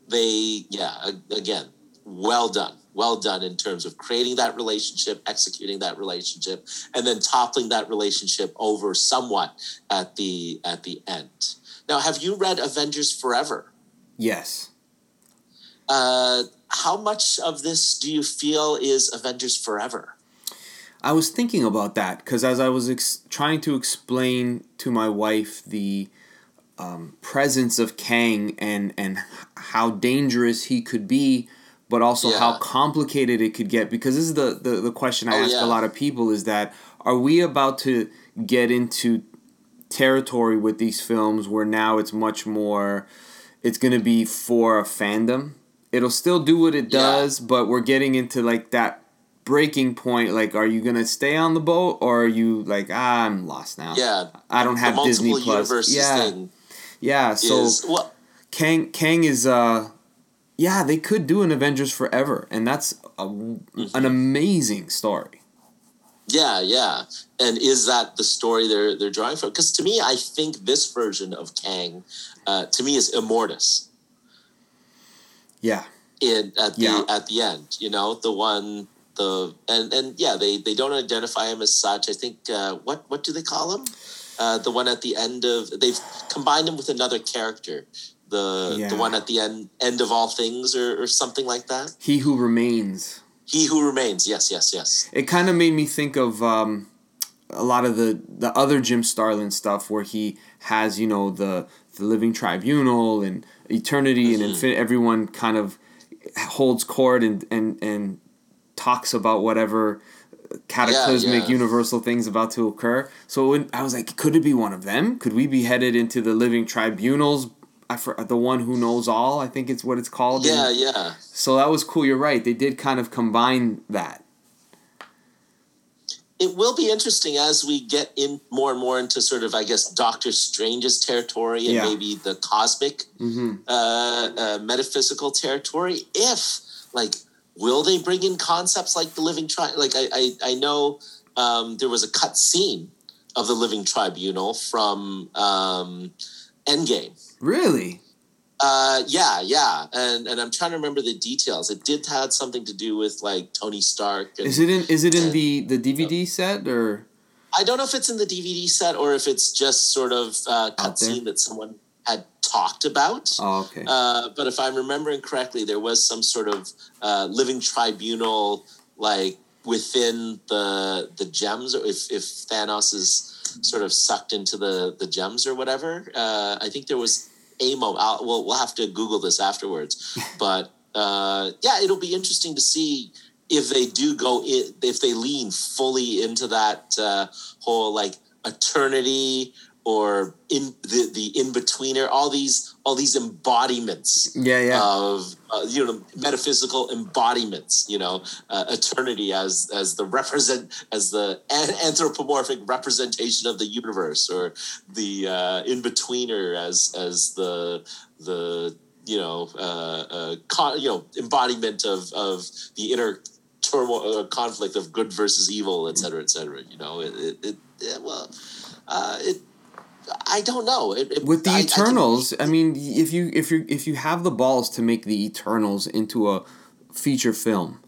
they yeah again well done well done in terms of creating that relationship, executing that relationship, and then toppling that relationship over somewhat at the at the end. Now, have you read Avengers Forever? Yes. Uh, how much of this do you feel is Avengers Forever? I was thinking about that because as I was ex- trying to explain to my wife the um, presence of Kang and and how dangerous he could be but also yeah. how complicated it could get because this is the the, the question I oh, ask yeah. a lot of people is that are we about to get into territory with these films where now it's much more it's going to be for a fandom it'll still do what it does yeah. but we're getting into like that breaking point like are you gonna stay on the boat or are you like ah, i'm lost now yeah i don't have disney plus yeah yeah so is, well, kang kang is uh yeah, they could do an Avengers Forever, and that's a, mm-hmm. an amazing story. Yeah, yeah. And is that the story they're they're drawing from? Because to me, I think this version of Kang, uh, to me, is Immortus. Yeah. In at the yeah. at the end, you know, the one the and and yeah, they they don't identify him as such. I think uh, what what do they call him? Uh, the one at the end of they've combined him with another character the yeah. the one at the end end of all things or, or something like that. He who remains. He who remains. Yes, yes, yes. It kind of made me think of um, a lot of the the other Jim Starlin stuff where he has you know the the Living Tribunal and Eternity mm-hmm. and Infinite. Everyone kind of holds court and and and talks about whatever cataclysmic yeah. universal things about to occur. So when, I was like, could it be one of them? Could we be headed into the living tribunals? I for, the one who knows all. I think it's what it's called. Yeah, And yeah. So that was cool. You're right. They did kind of combine that. It will be interesting as we get in more and more into sort of, I guess, Doctor Strange's territory and Yeah. maybe the cosmic hmm uh, uh, metaphysical territory. If like, will they bring in concepts like the living tri? Like, I I, I know um, there was a cut scene of the living tribunal from um, Endgame. Really? Uh, yeah, yeah, and and I'm trying to remember the details. It did have something to do with like Tony Stark. And, Is it in? Is it in the the DVD set or? I don't know if it's in the DVD set or if it's just sort of uh, cutscene that someone had talked about. Oh, okay. Uh, but if I'm remembering correctly, there was some sort of uh, living tribunal, like within the the gems, or if if Thanos is sort of sucked into the the gems or whatever. Uh, I think there was a moment. I'll, we'll we'll have to Google this afterwards, [LAUGHS] but uh, yeah, it'll be interesting to see if they do go in, if they lean fully into that uh, whole like eternity or in the the in betweener, all these all these embodiments yeah, yeah. of uh, you know metaphysical embodiments you know uh, eternity as as the represent as the an- anthropomorphic representation of the universe or the uh, in-betweener as as the the you know uh, uh, con- you know embodiment of of the inner turmoil uh, conflict of good versus evil et cetera et cetera you know it, it, it yeah, well uh, it I don't know. It, it- with the I- I can- Eternals, I, mean, if you if you if you have the balls to make the Eternals into a feature film,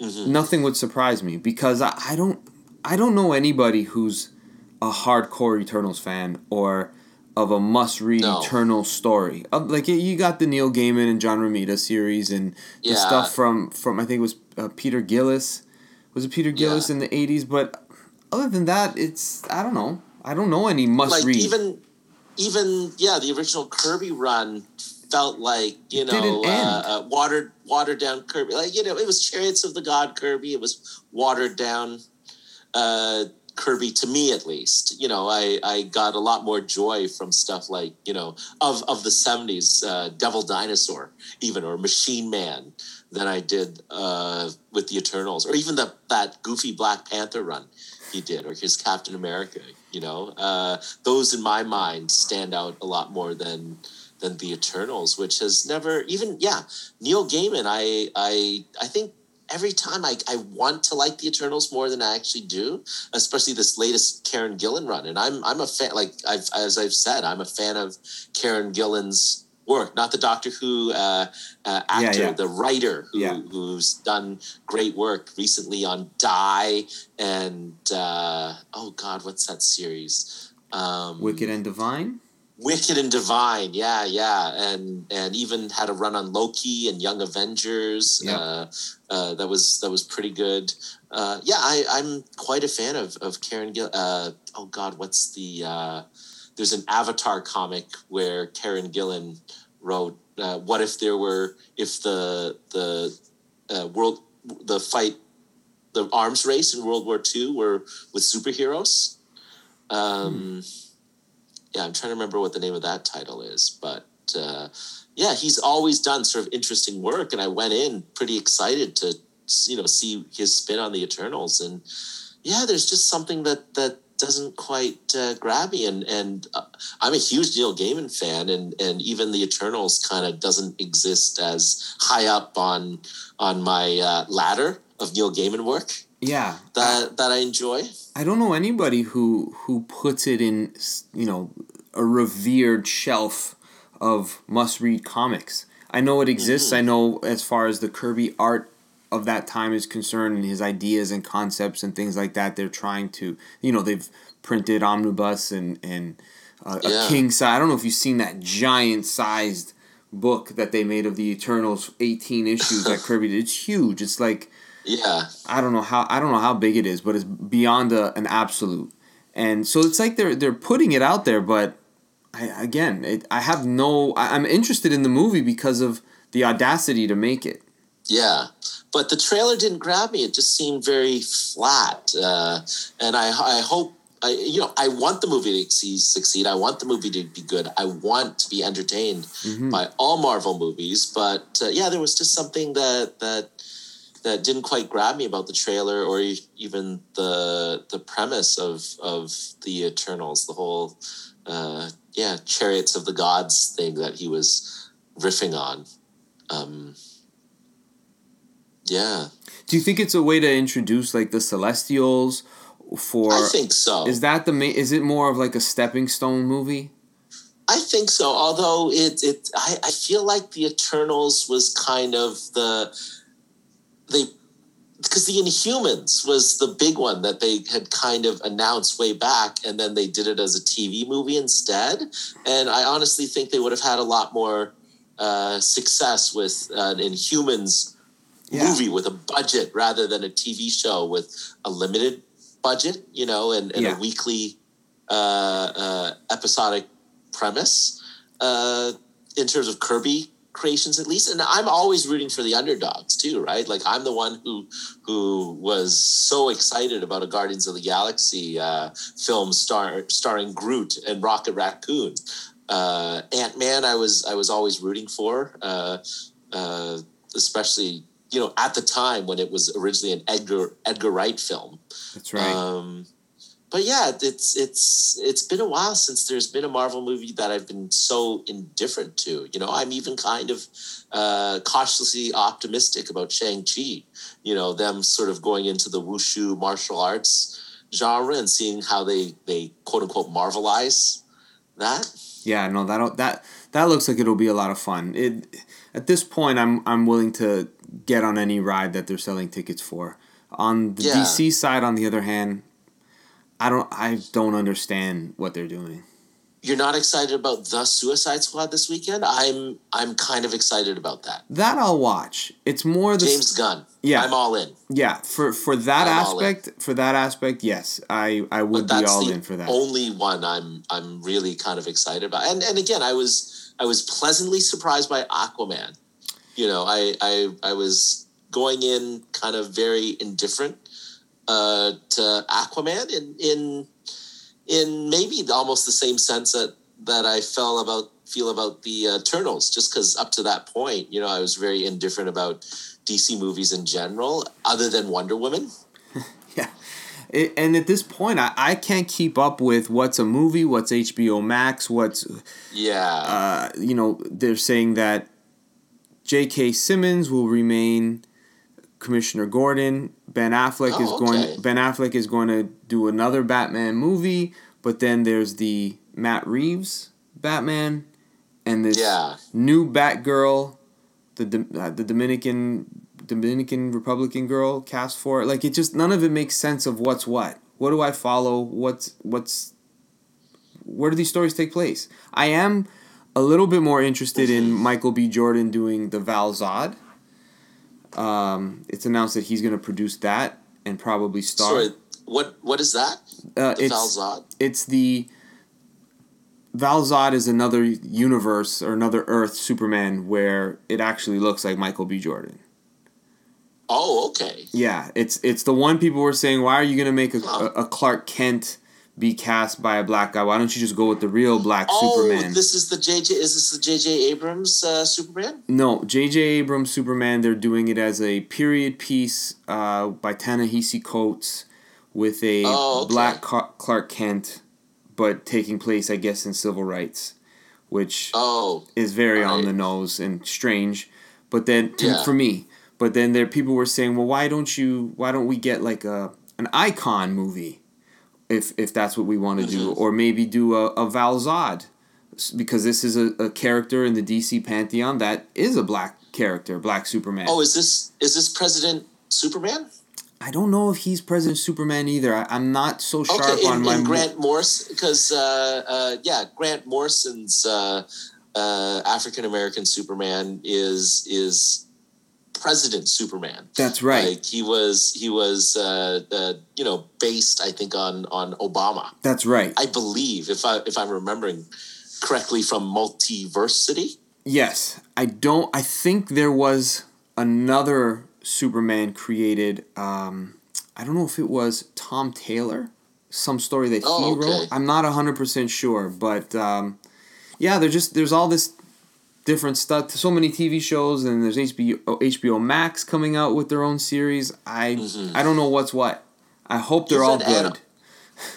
Mhm. nothing would surprise me because I, I don't I don't know anybody who's a hardcore Eternals fan or of a must read No. Eternal story. Like you got the Neil Gaiman and John Romita series and the stuff from from I think it was uh, Peter Gillis. Was it Peter Gillis in the eighties? But other than that, it's I don't know. I don't know any must like read. even even yeah the original kirby run felt like you know uh, uh, watered watered down kirby. Like you know it was chariots of the god kirby. It was watered down uh kirby to me at least. You know i i got a lot more joy from stuff like you know of of the 70s uh devil dinosaur even or machine man than i did uh with the eternals or even the that goofy black panther run he did or his captain america you know uh those in my mind stand out a lot more than than the eternals which has never even yeah neil gaiman i i i think every time I, I want to like the Eternals more than I actually do, especially this latest Kieran Gillen run. And I'm I'm a fan like I've as I've said, I'm a fan of Kieran Gillen's work, not the Doctor Who uh, uh, actor, yeah. the writer who, Yeah. who's done great work recently on Die and uh, oh god, what's that series? Um, Wicked and Divine. Wicked and Divine, yeah, yeah, and and even had a run on Loki and Young Avengers. Yeah. Uh, uh, that was that was pretty good. Uh, yeah, I, I'm quite a fan of of Kieran Gill. Uh, oh God, what's the? There's an Avatar comic where Kieran Gillen wrote. Uh, what if there were if the the uh, world the fight the arms race in World War II were with superheroes. Um, yeah, I'm trying to remember what the name of that title is, but uh, yeah, he's always done sort of interesting work, and I went in pretty excited to you know see his spin on the Eternals, and yeah, there's just something that that doesn't quite uh, grab me, and and uh, I'm a huge Neil Gaiman fan, and and even the Eternals kind of doesn't exist as high up on on my uh, ladder of Neil Gaiman work Yeah. that that I enjoy. I don't know anybody who who puts it in you know a revered shelf of must read comics. I know it exists. I know as far as the Kirby art of that time is concerned and his ideas and concepts and things like that they're trying to you know they've printed omnibus and and uh, Yeah. a king size. I don't know if you've seen that giant sized book that they made of the Eternals 18 issues that [LAUGHS] Kirby did. It's huge. It's like Yeah, I don't know how I don't know how big it is, but it's beyond a, an absolute. And so it's like they're they're putting it out there, but I again, it, I have no. I, I'm interested in the movie because of the audacity to make it. Yeah, but the trailer didn't grab me. It just seemed very flat, uh, and I I hope. I, you know, I want the movie to succeed. I want the movie to be good. I want to be entertained Mm-hmm. by all Marvel movies. But uh, yeah, there was just something that that that didn't quite grab me about the trailer or even the the premise of of the Eternals, the whole uh, yeah chariots of the gods thing that he was riffing on. Um, yeah, Do you think it's a way to introduce like the Celestials for I think so. Is that the main is it more of like a stepping stone movie? I think so. Although it, it, I, I feel like the Eternals was kind of the they because the Inhumans was the big one that they had kind of announced way back, and then they did it as a TV movie instead. And I honestly think they would have had a lot more uh, success with uh, an Inhumans Yeah. movie with a budget rather than a TV show with a limited budget, you know, and, and Yeah. a weekly uh, uh, episodic premise uh, in terms of Kirby creations, at least. And I'm always rooting for the underdogs too, right? Like I'm the one who who was so excited about a Guardians of the Galaxy uh, film star starring Groot and Rocket Raccoon. Uh, Ant Man, I was I was always rooting for, uh, uh, especially you know at the time when it was originally an Edgar Edgar Wright film. That's right. Um, but yeah, it's it's it's been a while since there's been a Marvel movie that I've been so indifferent to. You know, I'm even kind of uh, cautiously optimistic about Shang Chi. You know, them sort of going into the wushu martial arts genre and seeing how they they quote unquote marvelize that. yeah, no, that that that looks like it'll be a lot of fun. It at this point, I'm I'm willing to get on any ride that they're selling tickets for. On the Yeah. DC side, on the other hand, I don't I don't understand what they're doing. You're not excited about the Suicide Squad this weekend? I'm I'm kind of excited about that. That I'll watch. It's more the James Gunn. Yeah. I'm all in. yeah for for that I'm aspect. For that aspect, yes, I I would be all in for that. only one I'm I'm really kind of excited about. And and again, I was I was pleasantly surprised by Aquaman. You know, I I I was going in kind of very indifferent uh, to Aquaman in in in maybe almost the same sense that that I felt about feel about the uh, Eternals, just because up to that point, you know, I was very indifferent about DC movies in general, other than Wonder Woman. [LAUGHS] Yeah. It, and at this point, I, I can't keep up with what's a movie, what's HBO Max, what's, Yeah, uh, you know, they're saying that J.K. Simmons will remain Commissioner Gordon. Ben Affleck is Oh, going. okay. Ben Affleck is going to do another Batman movie, but then there's the Matt Reeves Batman, and this yeah. new Batgirl, the uh, the Dominican Dominican Republican girl cast for it. Like it just none of it makes sense of what's what. What do I follow? What's what's where do these stories take place? I am a little bit more interested in Michael B. Jordan doing the Val Zod. Um, it's announced that he's going to produce that and probably star. Sorry, what what is that? uh, it's Val Zod? it's the Val Zod is another universe or another Earth Superman where it actually looks like Michael B. Jordan. Oh, okay. Yeah, it's it's the one people were saying, why are you gonna make a, Huh. a, a Clark Kent be cast by a black guy? Why don't you just go with the real black Oh, Superman? this is the JJ. Is this the JJ Abrams uh, Superman? no, J.J. Abrams Superman. They're doing it as a period piece uh, by Ta-Nehisi Coates with a Oh, okay. black Clark Kent, but taking place, I guess, in civil rights, which Oh, is very on the nose and strange. But then to, Yeah. for me, but then there people were saying, well, why don't you? Why don't we get like a an icon movie, if if that's what we want to do, Mm-hmm. or maybe do a, a Val Zod, because this is a, a character in the DC pantheon that is a black character, Black Superman. oh, is this is this President Superman? I don't know if he's President Superman either. I, I'm not so sharp Okay, on in, my. in Grant Morse, because uh, uh, yeah, Grant Morrison's uh, uh, African American Superman is is President Superman. that's right. Like he was he was uh, uh, you know based I think on on Obama. that's right. I believe if I if I'm remembering correctly from Multiversity. Yes, I don't. I think there was another Superman created. Um, I don't know if it was Tom Taylor, some story that Oh, he okay. wrote. I'm not hundred percent sure, but um, yeah, there's just there's all this different stuff. So many TV shows, and there's HBO HBO Max coming out with their own series. I I don't know what's what. I hope they're Mm-hmm. You've all good.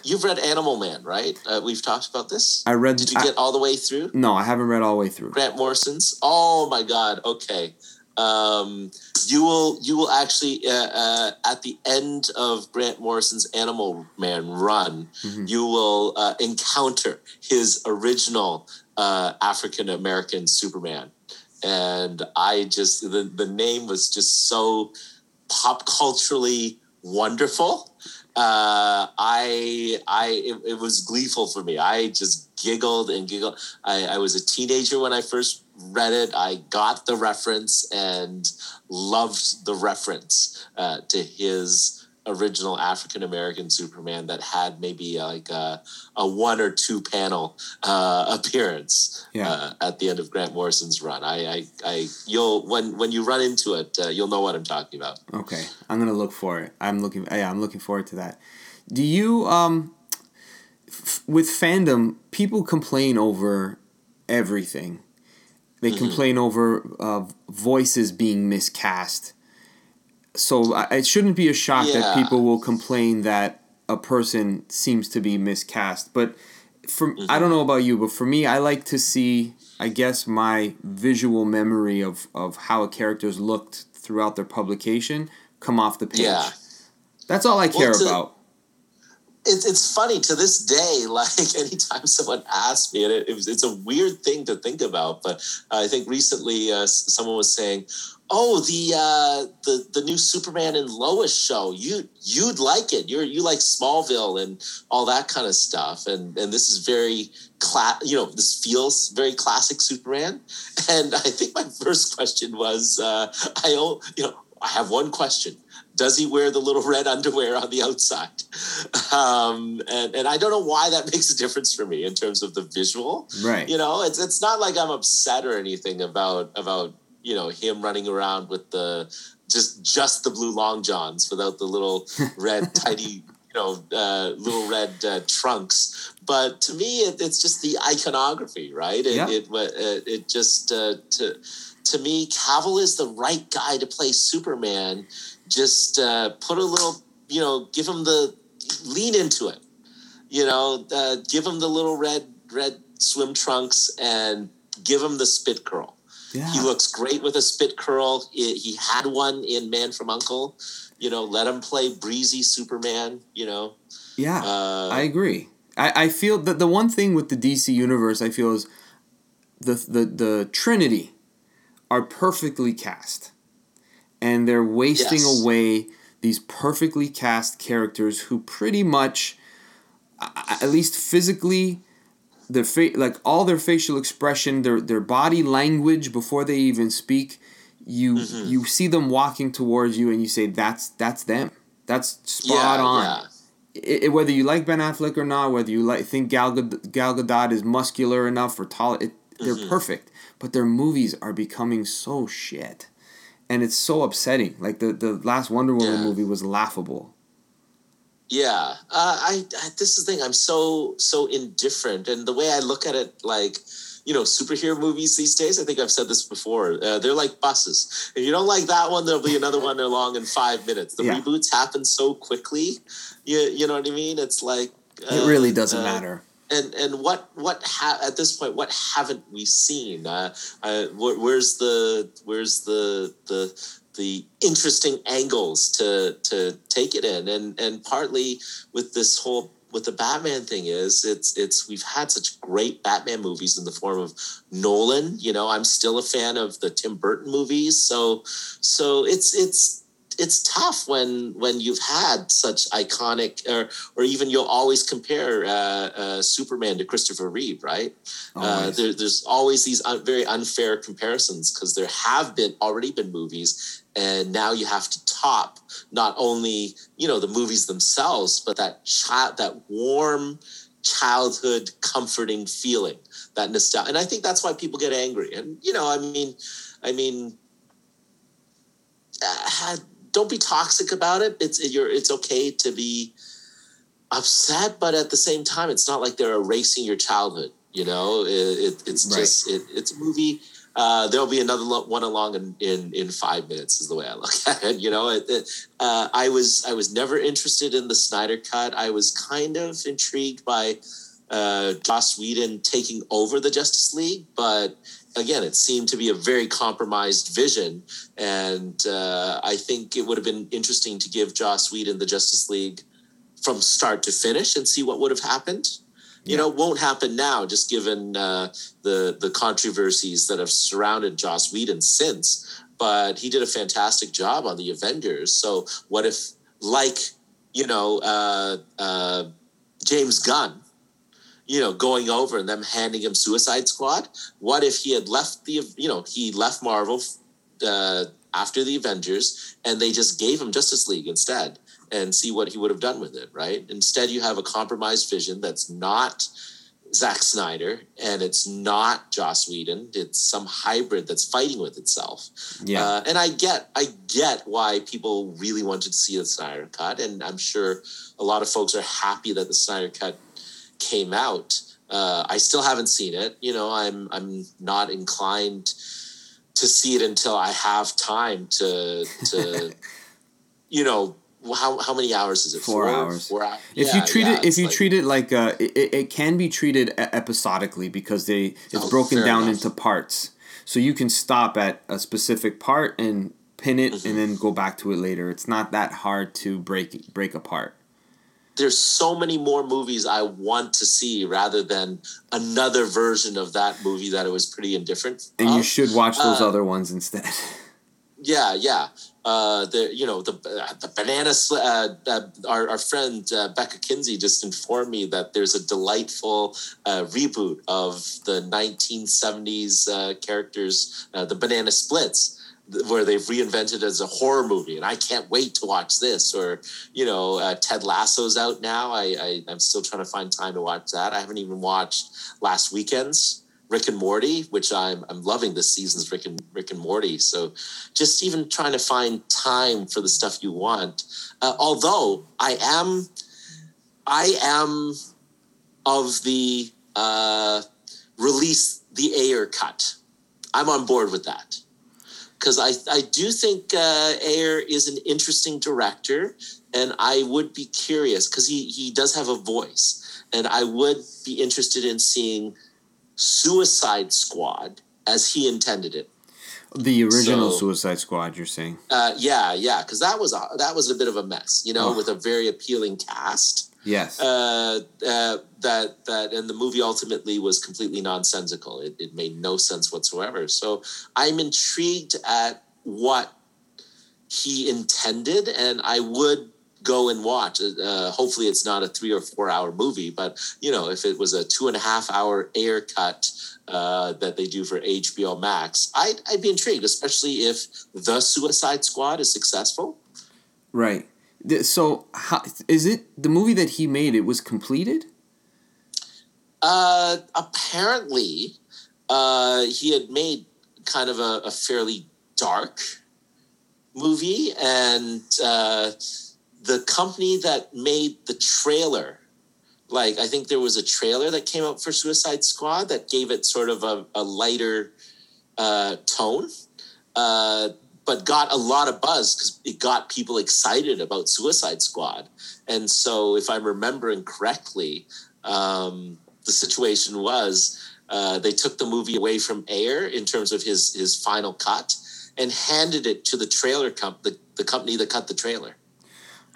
You've read Animal Man, right? Uh, we've talked about this. I read. Did you I- get all the way through? no, I haven't read all the way through. Grant Morrison's. Oh my God. Okay. Um, you will you will actually uh, uh, at the end of Grant Morrison's Animal Man run, Mhm. you will uh, encounter his original uh, African American Superman, and I just the the name was just so pop culturally wonderful. Uh, I I it, it was gleeful for me. I just giggled and giggled. I, I was a teenager when I first read it. I got the reference and loved the reference uh, to his original African American Superman that had maybe like a, a one or two panel uh, [LAUGHS] appearance Yeah. uh, at the end of Grant Morrison's run. I, I, I you'll when when you run into it, uh, you'll know what I'm talking about. Okay, I'm gonna look for it. I'm looking. Yeah, I'm looking forward to that. Do you um, f- with fandom, people complain over everything. They Mhm. complain over uh, voices being miscast. So it shouldn't be a shock that people will complain that a person seems to be miscast. But for I mm-hmm. don't know about you, but for me, I like to see. I guess my visual memory of, of how a character's looked throughout their publication come off the page. Yeah. That's all I care to- about. It's, it's funny to this day. [LAUGHS] Like anytime someone asks me, and it, it it's a weird thing to think about. But I think recently uh, someone was saying, "Oh, the uh, the the new Superman and Lois show. You you'd like it. You're you like Smallville and all that kind of stuff. And and this is very cla- You know, this feels very classic Superman. And I think my [LAUGHS] first question was, uh, I you know I have one question. Does he wear the little [LAUGHS] red underwear on the outside? Um, and, and I don't know why that [LAUGHS] makes a difference for me in terms of the visual. Right. You know, it's it's not like I'm upset or anything about about you know him running around with the just just the blue long johns without the little [LAUGHS] red tidy you know uh, little red uh, trunks. But to me, it, it's just the iconography, right? It Yeah. it, it, it just uh, to to me, Cavill is the right guy to play Superman. Just uh, put a little, you know, give him the lean into it. You know, uh, give him the little red red swim trunks and give him the spit curl. Yeah. He looks great with a spit curl. He he had one in Man from Uncle. You know, let him play breezy Superman. You know, yeah. uh, I agree. I, I feel that the one thing with the DC universe I feel is the the the Trinity are perfectly cast. And they're wasting Yes. away these perfectly cast characters who pretty much at least physically their fa- like all their facial expression, their their body language before they even speak, you Mhm. you see them walking towards you and you say that's that's them. That's spot yeah, on yeah. i i whether you like Ben Affleck or not, whether you like think Gal, Gad- Gal Gadot is muscular enough or tall, it, they're Mhm. perfect. But their movies are becoming so shit, and it's so upsetting. Like the the last Wonder Woman Yeah. movie was laughable. Yeah, uh, I, I this is the thing. I'm so so indifferent, and the way I look at it, like you know, superhero movies these days. I think I've said this before. Uh, they're like buses. If you don't like that one, there'll be another one along in five minutes. The Yeah. reboots happen so quickly. You you know what I mean? It's like it really uh, doesn't uh, matter. And and what what ha- at this point what haven't we seen? Uh, uh wh- where's the where's the the the interesting angles to to take it in? And and partly with this whole with the batman thing is it's it's we've had such great batman movies in the form of nolan. You know i'm still a fan of the tim burton movies. So so it's it's it's tough when when you've had such iconic or or even you'll always compare uh, uh, Superman to Christopher Reeve, right? Uh, there, there's always these un- very unfair comparisons because there have been already been movies, and now you have to top not only you know the movies themselves, but that child that warm childhood comforting feeling that nostalgia and i think that's why people get angry and you know i mean i mean uh, don't be toxic about it. It's you're it's okay to be upset, but at the same time, it's not like they're erasing your childhood. You know, it, it it's right. just it, it's a movie. Uh, there'll be another one along in, in, in five minutes is the way I look [LAUGHS] at it. You know, uh, I was I was never interested in the Snyder cut. I was kind of intrigued by uh, Joss Whedon taking over the Justice League, but again, it seemed to be a very compromised vision, and uh, I think it would have been interesting to give Joss Whedon the Justice League from start to finish and see what would have happened. You yeah. know, won't happen now, just given uh, the the controversies that have surrounded Joss Whedon since. But he did a fantastic job on the Avengers. So what if, like, you know, uh, uh, James Gunn, you know, going over and them handing him Suicide Squad. What if he had left the, you know, he left Marvel uh, after the Avengers and they just gave him Justice League instead and see what he would have done with it, right? Instead, you have a compromised vision that's not Zack Snyder and it's not Joss Whedon. It's some hybrid that's fighting with itself. Yeah. Uh, and I get, I get why people really wanted to see the Snyder cut, and I'm sure a lot of folks are happy that the Snyder cut came out. Uh, I still haven't seen it. You know, I'm I'm not inclined to see it until I have time to to [LAUGHS] you know how how many hours is it? Four, Four hours. Four hours. If yeah, you treat yeah, it, if you like, treat it like uh, it, it can be treated episodically because they it's oh, broken down enough. into parts, so you can stop at a specific part and pin it, mm-hmm. and then go back to it later. It's not that hard to break break apart there's so many more movies I want to see rather than another version of that movie that I was pretty indifferent. And of. you should watch those uh, other ones instead. Yeah, yeah. Uh, the you know the uh, the banana sl- uh, uh, our our friend uh, Becca Kinsey just informed me that there's a delightful uh, reboot of the 1970s characters, the Banana Splits where they've reinvented as a horror movie and i can't wait to watch this or you know uh, ted lasso's out now. I, I i'm still trying to find time to watch that. I haven't even watched last weekend's rick and morty which i'm i'm loving this season's rick and rick and morty. So just even trying to find time for the stuff you want. Uh, although i am i am of the uh release the ayer cut. I'm on board with that because I, I do think uh, Ayer is an interesting director, and I would be curious because he, he does have a voice, and I would be interested in seeing Suicide Squad as he intended it. The original so, Suicide Squad, you're saying? Uh, yeah, yeah, because that was a, that was a bit of a mess, you know, oh. with a very appealing cast. Yes. Uh, uh, that that and the movie ultimately was completely nonsensical. It, it made no sense whatsoever. So I'm intrigued at what he intended, and I would go and watch. Uh, hopefully, it's not a three or four hour movie, but you know, if it was a two and a half hour Ayer cut uh, that they do for HBO Max, I'd, I'd be intrigued, especially if the Suicide Squad is successful. Right. So, how, is it the movie that he made? It was completed. Uh, apparently, uh, he had made kind of a, a fairly dark movie, and uh, the company that made the trailer, like I think there was a trailer that came out for Suicide Squad that gave it sort of a, a lighter uh, tone. Uh, but got a lot of buzz because it got people excited about Suicide Squad. And so, if I'm remembering correctly, um, the situation was uh, they took the movie away from Ayer in terms of his his final cut and handed it to the trailer comp the, the company that cut the trailer.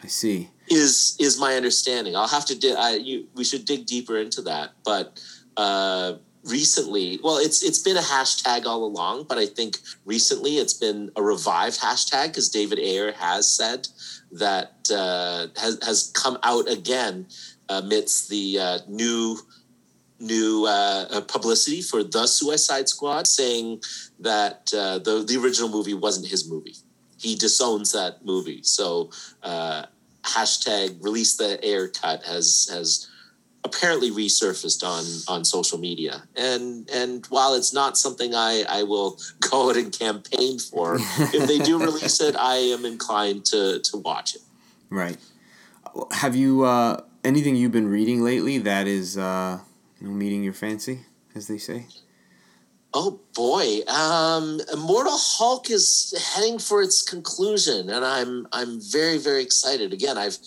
I see. Is is my understanding? I'll have to. Di- I, you, we should dig deeper into that, but. Uh, recently well it's it's been a hashtag all along but i think recently it's been a revived hashtag because david ayer has said that uh, has, has come out again amidst the uh, new new uh, uh, publicity for the suicide squad saying that uh, the, the original movie wasn't his movie. He disowns that movie. So uh, hashtag release the Ayer cut has has apparently resurfaced on on social media. And and while it's not something i i will [LAUGHS] go out and campaign for if they do release it i am inclined to to watch it. Right. Have you uh anything you've been reading lately that is uh you know meeting your fancy as they say? Oh boy. Um immortal hulk is heading for its conclusion and i'm i'm very very excited. Again i've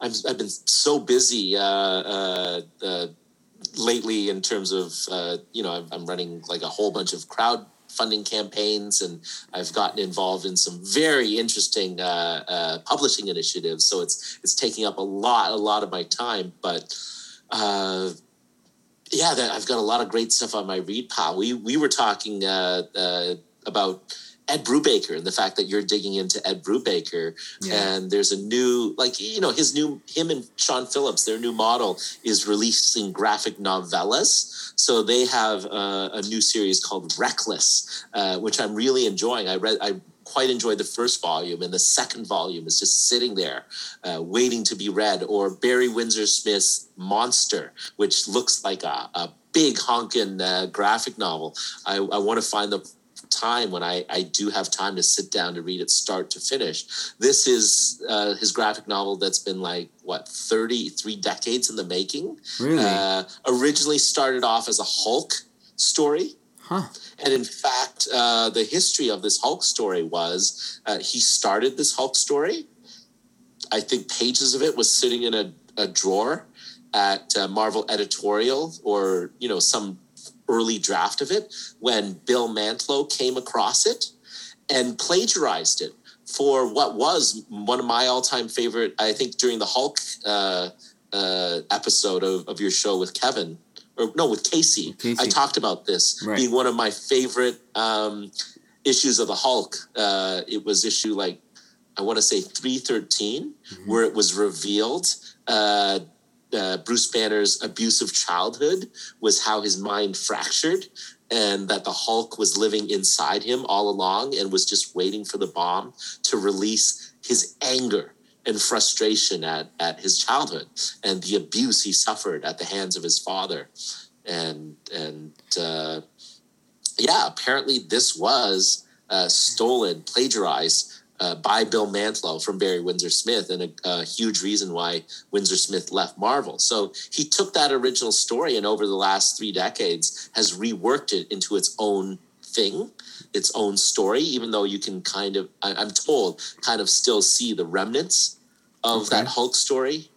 I've, I've been so busy uh, uh, uh, lately in terms of uh, you know I'm, running like a whole bunch of crowd funding campaigns and I've gotten involved in some very interesting uh, uh, publishing initiatives. So it's it's taking up a lot a lot of my time, but. yeah, I've got a lot of great stuff on my read pile. We we were talking about Ed Brubaker and the fact that you're digging into Ed Brubaker yeah. and there's a new like you know his new him and Sean Phillips their new model is releasing graphic novellas. So they have uh, a new series called Reckless uh, which I'm really enjoying. I read I quite enjoyed the first volume and the second volume is just sitting there uh, waiting to be read. Or Barry Windsor Smith's Monster which looks like a, a big honkin' uh, graphic novel. I, I want to find the time when I, I do have time to sit down to read it start to finish. This is uh, his graphic novel that's been like, what, 33 decades in the making? Really? Uh, originally started off as a Hulk story. Huh. And in fact, uh, the history of this Hulk story was uh, he started this Hulk story. I think pages of it was sitting in a, a drawer at uh, Marvel Editorial or, you know, some early draft of it when Bill Mantlo came across it and plagiarized it for what was one of my all-time favorite. I think during the Hulk uh, uh, episode of, of your show with Kevin, or no, with Casey, Casey. I talked about this right. being one of my favorite um, issues of the Hulk. Uh, it was issue like I want to say 313, mm-hmm. where it was revealed uh, uh, Bruce Banner's abusive childhood was how his mind fractured, and that the Hulk was living inside him all along and was just waiting for the bomb to release his anger and frustration at, at his childhood and the abuse he suffered at the hands of his father. And, and uh, yeah, apparently this was uh, stolen, plagiarized uh, by Bill Mantlo from Barry Windsor Smith, and a, a, huge reason why Windsor Smith left Marvel. So he took that original story and over the last three decades has reworked it into its own thing, its own story, even though you can kind of, I, am told, kind of still see the remnants of okay. that Hulk story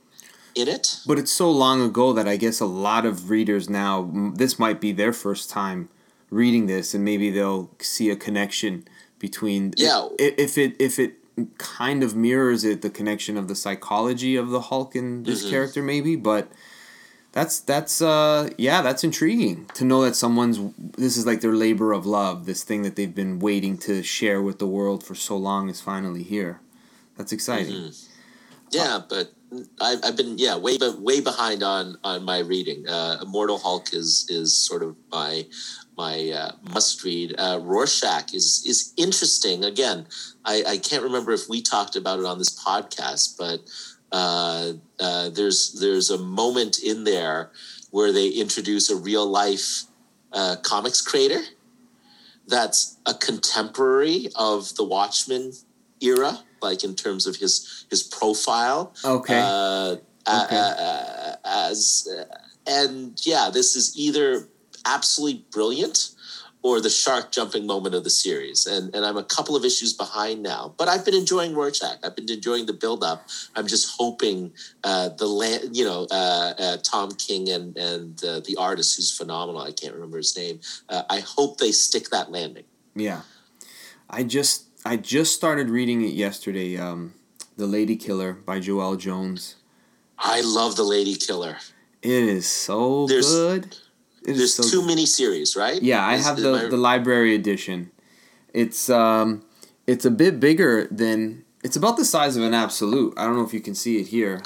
in it. But it's so long ago that I guess a lot of readers now, this might be their first time reading this, and maybe they'll see a connection between yeah if it if it kind of mirrors it the connection of the psychology of the Hulk and this mm-hmm. character maybe but that's that's uh yeah that's intriguing to know that someone's this is like their labor of love this thing that they've been waiting to share with the world for so long is finally here that's exciting mm-hmm. Yeah but I've, I've been yeah way way behind on on my reading uh, immortal hulk is is sort of my my uh, must read. Uh, Rorschach is is interesting. Again, I, I can't remember if we talked about it on this podcast, but uh, uh, there's there's a moment in there where they introduce a real life uh, comics creator that's a contemporary of the Watchmen era, like in terms of his his profile. Okay. Uh, okay. as and yeah, this is either absolutely brilliant or the shark jumping moment of the series. And and I'm a couple of issues behind now, but I've been enjoying Rorschach. I've been enjoying the build up. I'm just hoping uh, the land, you know, uh, uh, Tom King and and uh, the artist who's phenomenal. I can't remember his name. Uh, I hope they stick that landing. Yeah, I just I just started reading it yesterday. Um, the Lady Killer by Joëlle Jones. I love the Lady Killer. It is so There's, good there's so two mini series, right? Yeah, I have the, my... the library edition. It's um, it's a bit bigger than. It's about the size of an absolute. I don't know if you can see it here.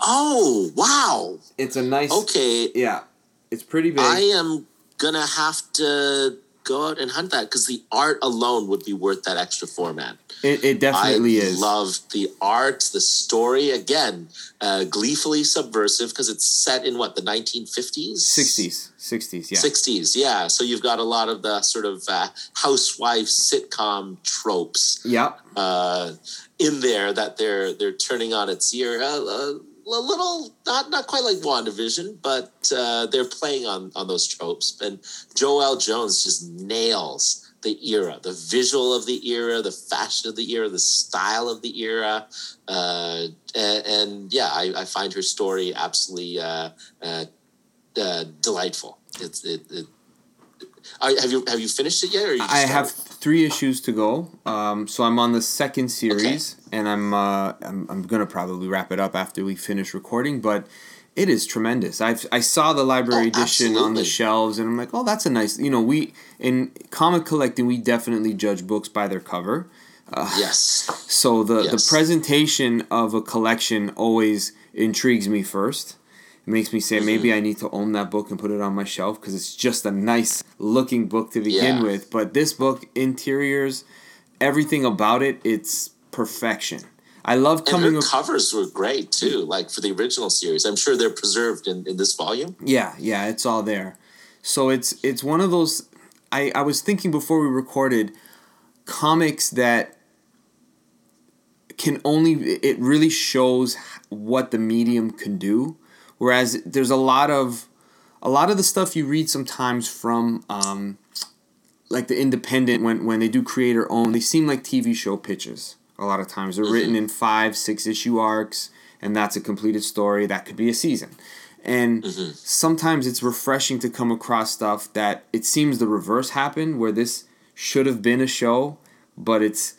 Oh wow! It's a nice. Okay. Yeah, it's pretty big. I am gonna have to go out and hunt that because the art alone would be worth that extra format. It, it definitely I is. love the art, the story. Again, uh, gleefully subversive because it's set in what the 1950s, 60s, 60s, yeah. 60s. Yeah, so you've got a lot of the sort of uh, housewife sitcom tropes Yep. uh, in there that they're they're turning on its ear. Uh, uh, a little not not quite like WandaVision, but uh, they're playing on on those tropes. And Joëlle Jones just nails the era, the visual of the era, the fashion of the era, the style of the era, uh, and, and yeah, I, I find her story absolutely uh, uh, uh, delightful. It's it. it are, have you have you finished it yet? Or you I have? Three issues to go. Um, so I'm on the second series, and I'm, uh, I'm I'm gonna probably wrap it up after we finish recording. But it is tremendous. I I saw the library Oh, edition on the shelves, and I'm like, oh, that's a nice. You know, we in comic collecting, we definitely judge books by their cover. yes. [LAUGHS] So the the presentation of a collection always intrigues me first. It makes me say maybe I need to own that book and put it on my shelf because it's just a nice looking book to begin Yeah. with. But this book, interiors, everything about it, it's perfection. I love And coming. her ac- covers were great too, like for the original series. I'm sure they're preserved in, in this volume. Yeah, yeah, it's all there. So it's it's one of those. I I was thinking before we recorded, comics that can only it really shows what the medium can do. Whereas there's a lot of a lot of the stuff you read sometimes from um, like the independent when when they do creator own they seem like TV show pitches a lot of times. They're written in five six issue arcs and that's a completed story. That could be a season. And sometimes it's refreshing to come across stuff that it seems the reverse happened where this should have been a show but it's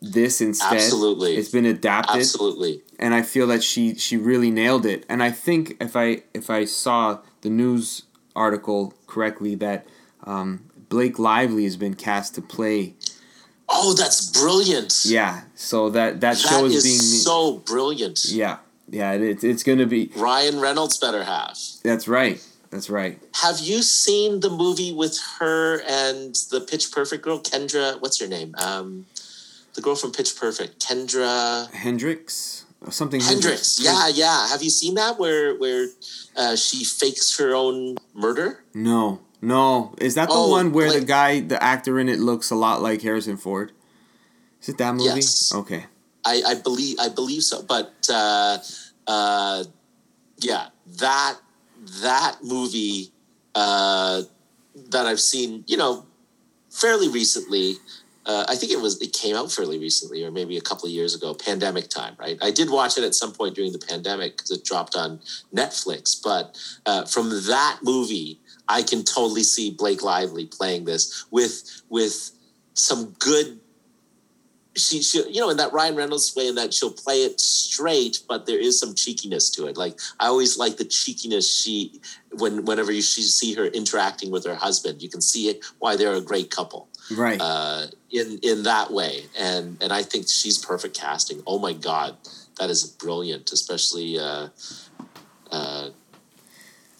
this instead Absolutely. it's been adapted Absolutely. and I feel that she she really nailed it. And I think if I if I saw the news article correctly, that um, Blake Lively has been cast to play. Oh, that's brilliant. Yeah, so that that, that show is, is being so brilliant. yeah yeah it, it's gonna be Ryan Reynolds better half. that's right that's right. Have you seen the movie with her and the Pitch Perfect girl, Kendra? What's her name? Um, the girl from Pitch Perfect, Kendra Hendrix or something Hendricks. Yeah, yeah. Have you seen that where where uh, she fakes her own murder? No no is that the Oh, one where the guy the actor in it looks a lot like Harrison Ford? Is it that movie? Yes. Okay. I, I believe I believe so. But uh, uh, yeah, that that movie uh, that I've seen, you know, fairly recently. Uh, I think it was it came out fairly recently, or maybe a couple of years ago. Pandemic time, right? I did watch it at some point during the pandemic because it dropped on Netflix. But uh, from that movie, I can totally see Blake Lively playing this with with some good she she you know in that Ryan Reynolds way in that she'll play it straight, but there is some cheekiness to it. Like I always like the cheekiness she when whenever you see her interacting with her husband, you can see it why they're a great couple Right. uh, in in that way, and and I think she's perfect casting. Oh my god, that is brilliant, especially. Uh, uh,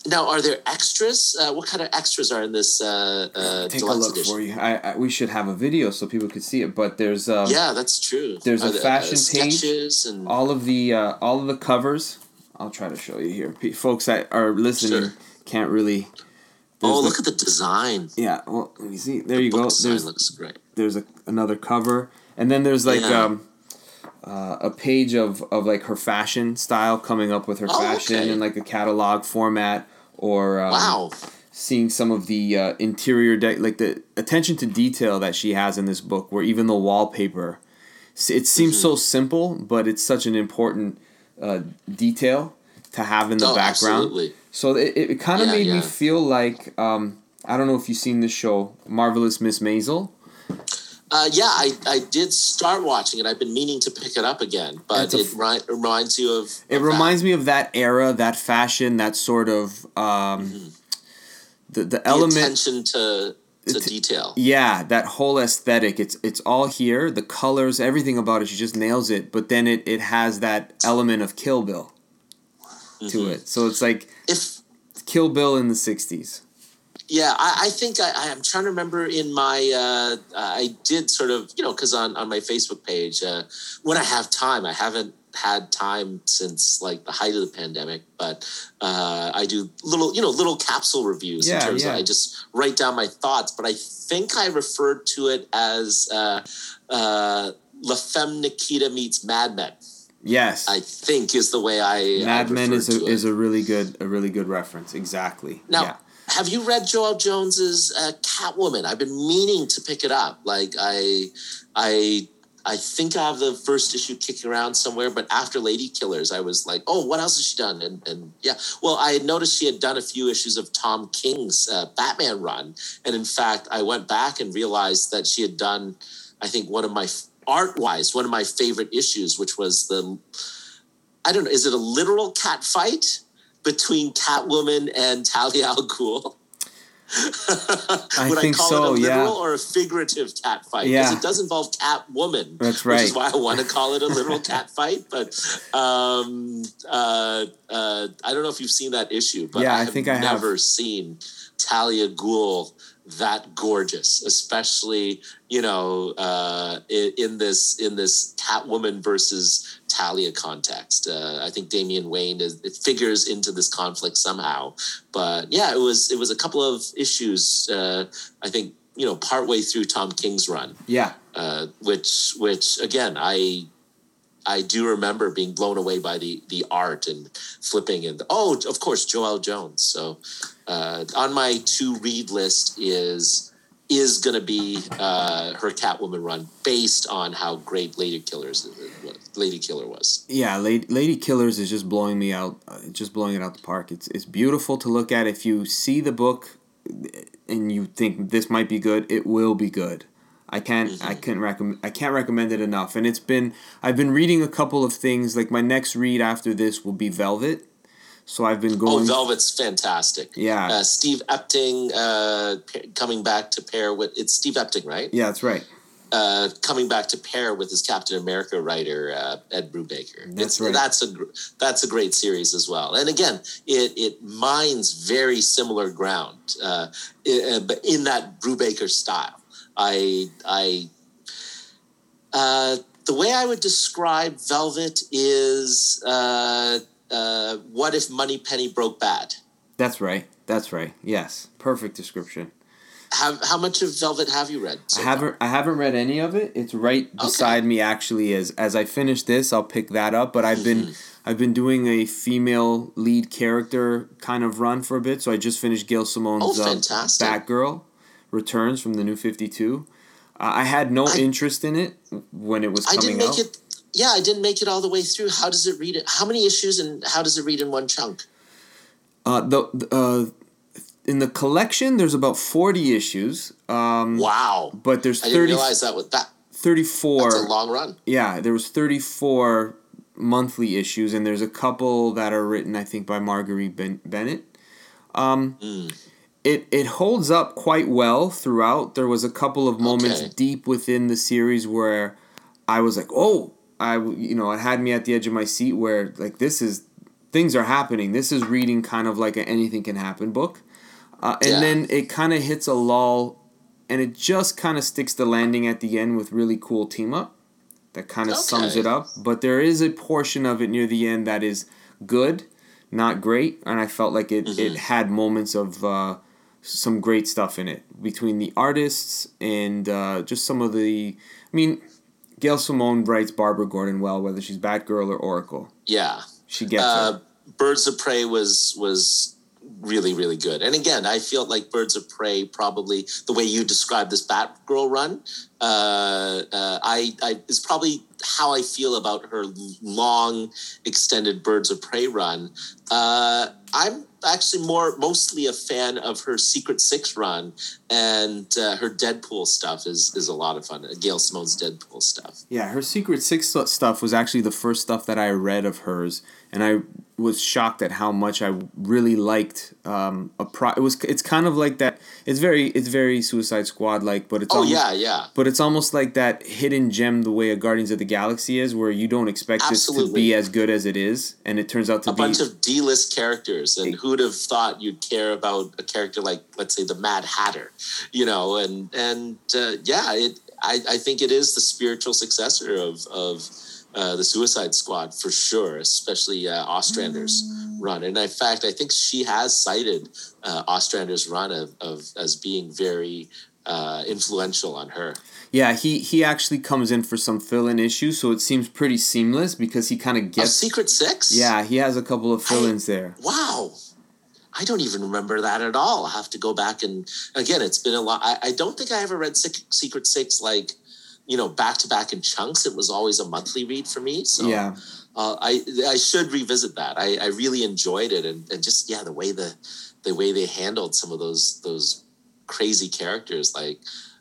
now, are there extras? Uh, what kind of extras are in this uh, uh, Take a look edition? for you. I, I we should have a video so people could see it, but there's um, Yeah, that's true. There's a Are there, fashion page. and all of the uh, all of the covers. I'll try to show you here. Folks that are listening Sure. can't really. Oh, there's look at the design. Yeah, well, let me see. There you Book go. There's looks great. there's a, another cover, and then there's like Yeah. um, uh, a page of of like her fashion style coming up with her Oh, fashion okay. in like a catalog format, or um, Wow. seeing some of the uh, interior de- like the attention to detail that she has in this book where even the wallpaper it seems Mm-hmm. so simple but it's such an important uh, detail to have in the oh, background absolutely. So it, it, kind of Yeah, made me feel like um, i don't know if you've seen this show marvelous miss maisel Uh, yeah, I, I did start watching it. I've been meaning to pick it up again, but it ri- reminds you of. it of that. reminds me of that era that fashion that sort of um, the, the the element attention to to detail. Yeah, that whole aesthetic. It's it's all here. The colors, everything about it, she just nails it. But then it, it has that element of Kill Bill to Mhm. it. So it's like If Kill Bill in the '60s. Yeah, I, I think I, I'm trying to remember in my, uh, I did sort of, you know, because on, on my Facebook page, uh, when I have time, I haven't had time since like the height of the pandemic, but uh, I do little, you know, little capsule reviews Yeah, in terms yeah. of I just write down my thoughts, but I think I referred to it as uh, uh, La Femme Nikita meets Mad Men. Yes. I think is the way I Mad I Men is a, is a really good a really good reference. Exactly. Now, yeah. have you read Joëlle Jones's uh, Catwoman? I've been meaning to pick it up. Like I, I, I think I have the first issue kicking around somewhere. But after Lady Killers, I was like, oh, what else has she done? And and yeah, well, I had noticed she had done a few issues of Tom King's uh, Batman run, and in fact, I went back and realized that she had done, I think, one of my art wise, one of my favorite issues, which was the I don't know, is it a literal cat fight between Catwoman and Talia al Ghul? [LAUGHS] I Would think I call so, it a literal yeah. or a figurative cat fight? Yeah. Because it does involve Catwoman. That's right. Which is why I want to call it a literal cat [LAUGHS] fight. But um, uh, uh, I don't know if you've seen that issue, but Yeah, I, I think I have. never seen Talia Ghul that gorgeous, especially you know uh, in, in this in this Catwoman versus Talia context. Uh, I think Damian Wayne is it figures into this conflict somehow. But yeah, it was it was a couple of issues. Uh, I think you know partway through Tom King's run, Yeah. uh, which which again I. I do remember being blown away by the the art and flipping and oh of course Joëlle Jones so uh, on my to read list is is going to be uh, her Catwoman run based on how great Lady Killers Lady Killer was. Yeah, Lady, Lady Killers is just blowing me out, uh, just blowing it out the park. It's it's beautiful to look at. If you see the book and you think this might be good, it will be good. I can't I Mm-hmm. can't recommend I can't recommend it enough. And it's been I've been reading a couple of things. Like my next read after this will be Velvet. So I've been going. Oh. Velvet's fantastic. Yeah. uh, Steve Epting uh, pa- coming back to pair with it's Steve Epting, right? yeah, that's right. uh, coming back to pair with his Captain America writer uh, Ed Brubaker. That's It's- right. That's a that's a great series as well. And again, it it mines very similar ground, uh, uh, but in that Brubaker style. I I uh, the way I would describe Velvet is uh, what if Moneypenny broke bad. That's right. That's right. Yes, perfect description. How, how much of Velvet have you read? so I haven't I haven't read any of it. It's right beside me actually as as I finish this, I'll pick that up, but I've been Mm-hmm. I've been doing a female lead character kind of run for a bit, so I just finished Gail Simone's Oh, uh. Batgirl Returns from the new 52. Uh, I had no I- interest in it when it was I coming out. it. Yeah, I didn't make it all the way through. How does it read it? How many issues and how does it read in one chunk? Uh, the uh, in the collection there's about 40 issues. Um, Wow, but there's 30, I didn't realize that. With that, 34 that's a long run. yeah, there was 34 monthly issues, and there's a couple that are written, I think, by Marguerite ben- Bennett. Um, Mm. It it holds up quite well throughout. There was a couple of moments Okay. deep within the series where I was like, oh, I you know, it had me at the edge of my seat where like this is things are happening. This is reading kind of like an anything can happen book, uh, and Yeah. then it kind of hits a lull, and it just kind of sticks the landing at the end with really cool team up that kind of sums it up. But there is a portion of it near the end that is good, not great, and I felt like it, it had moments of uh, some great stuff in it between the artists and uh, just some of the. I mean, Gail Simone writes Barbara Gordon well, whether she's Batgirl or Oracle. Yeah, She gets uh, it. Birds of Prey was was really really good. And again, I feel like Birds of Prey probably the way you described this Batgirl run, uh, uh, I, I is probably how I feel about her long extended Birds of Prey run. Uh, I'm actually more mostly a fan of her Secret Six run, and uh, her Deadpool stuff is is a lot of fun. Gail Simone's Deadpool stuff. Yeah, her Secret Six stuff was actually the first stuff that I read of hers, and I was shocked at how much I really liked um, a pro. It was it's kind of like that. It's very it's very Suicide Squad like, but it's oh almost, yeah, yeah. But it's almost like that hidden gem, the way a Guardians of the Galaxy is, where you don't expect Absolutely. this to be as good as it is, and it turns out to a be a bunch of D-list characters, and who'd have thought you'd care about a character like, let's say, the Mad Hatter, you know? And and uh, yeah, it. I, I think it is the spiritual successor of of uh, the Suicide Squad for sure, especially uh, Ostrander's run. And in fact, I think she has cited uh, Ostrander's run of, of as being very uh, influential on her. Yeah, he he actually comes in for some fill-in issues, so it seems pretty seamless because he kind of Of gets. Secret Six. Yeah, he has a couple of fill-ins there. Wow. I don't even remember that at all. I'll have to go back and again, it's been a lot. I, I don't think I ever read Secret Six like, you know, back to back in chunks. It was always a monthly read for me. So Yeah. uh, I I should revisit that. I, I really enjoyed it and, and just yeah, the way the the way they handled some of those those crazy characters. Like,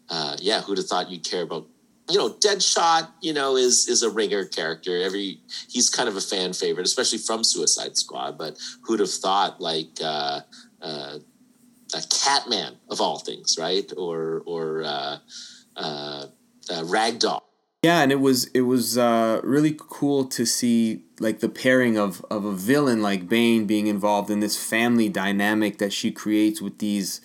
uh, yeah, who'd have thought you'd care about? You know, Deadshot. You know, is is a ringer character. Every he's kind of a fan favorite, especially from Suicide Squad. But who'd have thought like uh, uh, a Catman of all things, right? Or or uh, uh, uh, Ragdoll. Yeah, and it was it was uh, really cool to see like the pairing of of a villain like Bane being involved in this family dynamic that she creates with these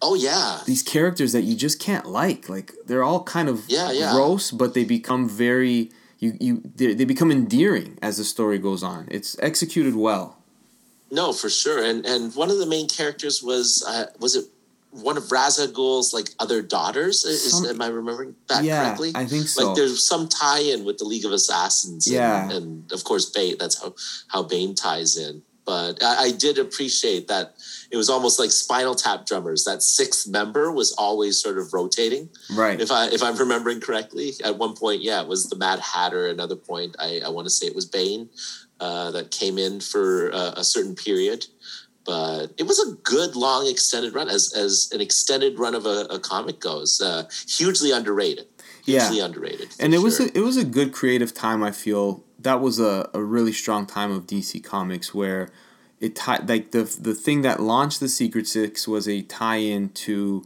Oh yeah, these characters that you just can't like. Like they're all kind of Yeah, yeah. gross, but they become very you you they, they become endearing as the story goes on. It's executed well. No, for sure. And and one of the main characters was uh, was it one of Ra's al like other daughters? Is, Some- am I remembering that yeah, correctly? I think so. Like there's some tie-in with the League of Assassins. And, Yeah. and of course Bane. That's how how Bane ties in. But I, I did appreciate that it was almost like Spinal Tap drummers. That sixth member was always sort of rotating. right. If I if I'm remembering correctly, at one point, yeah, it was the Mad Hatter. Another point, I, I want to say it was Bane uh, that came in for uh, a certain period. But it was a good, long, extended run, as as an extended run of a, a comic goes. Uh, hugely underrated. Yeah. Hugely underrated. and it was a, it was a good creative time. I feel that was a, a really strong time of DC Comics where it tied like the the thing that launched the Secret Six was a tie-in to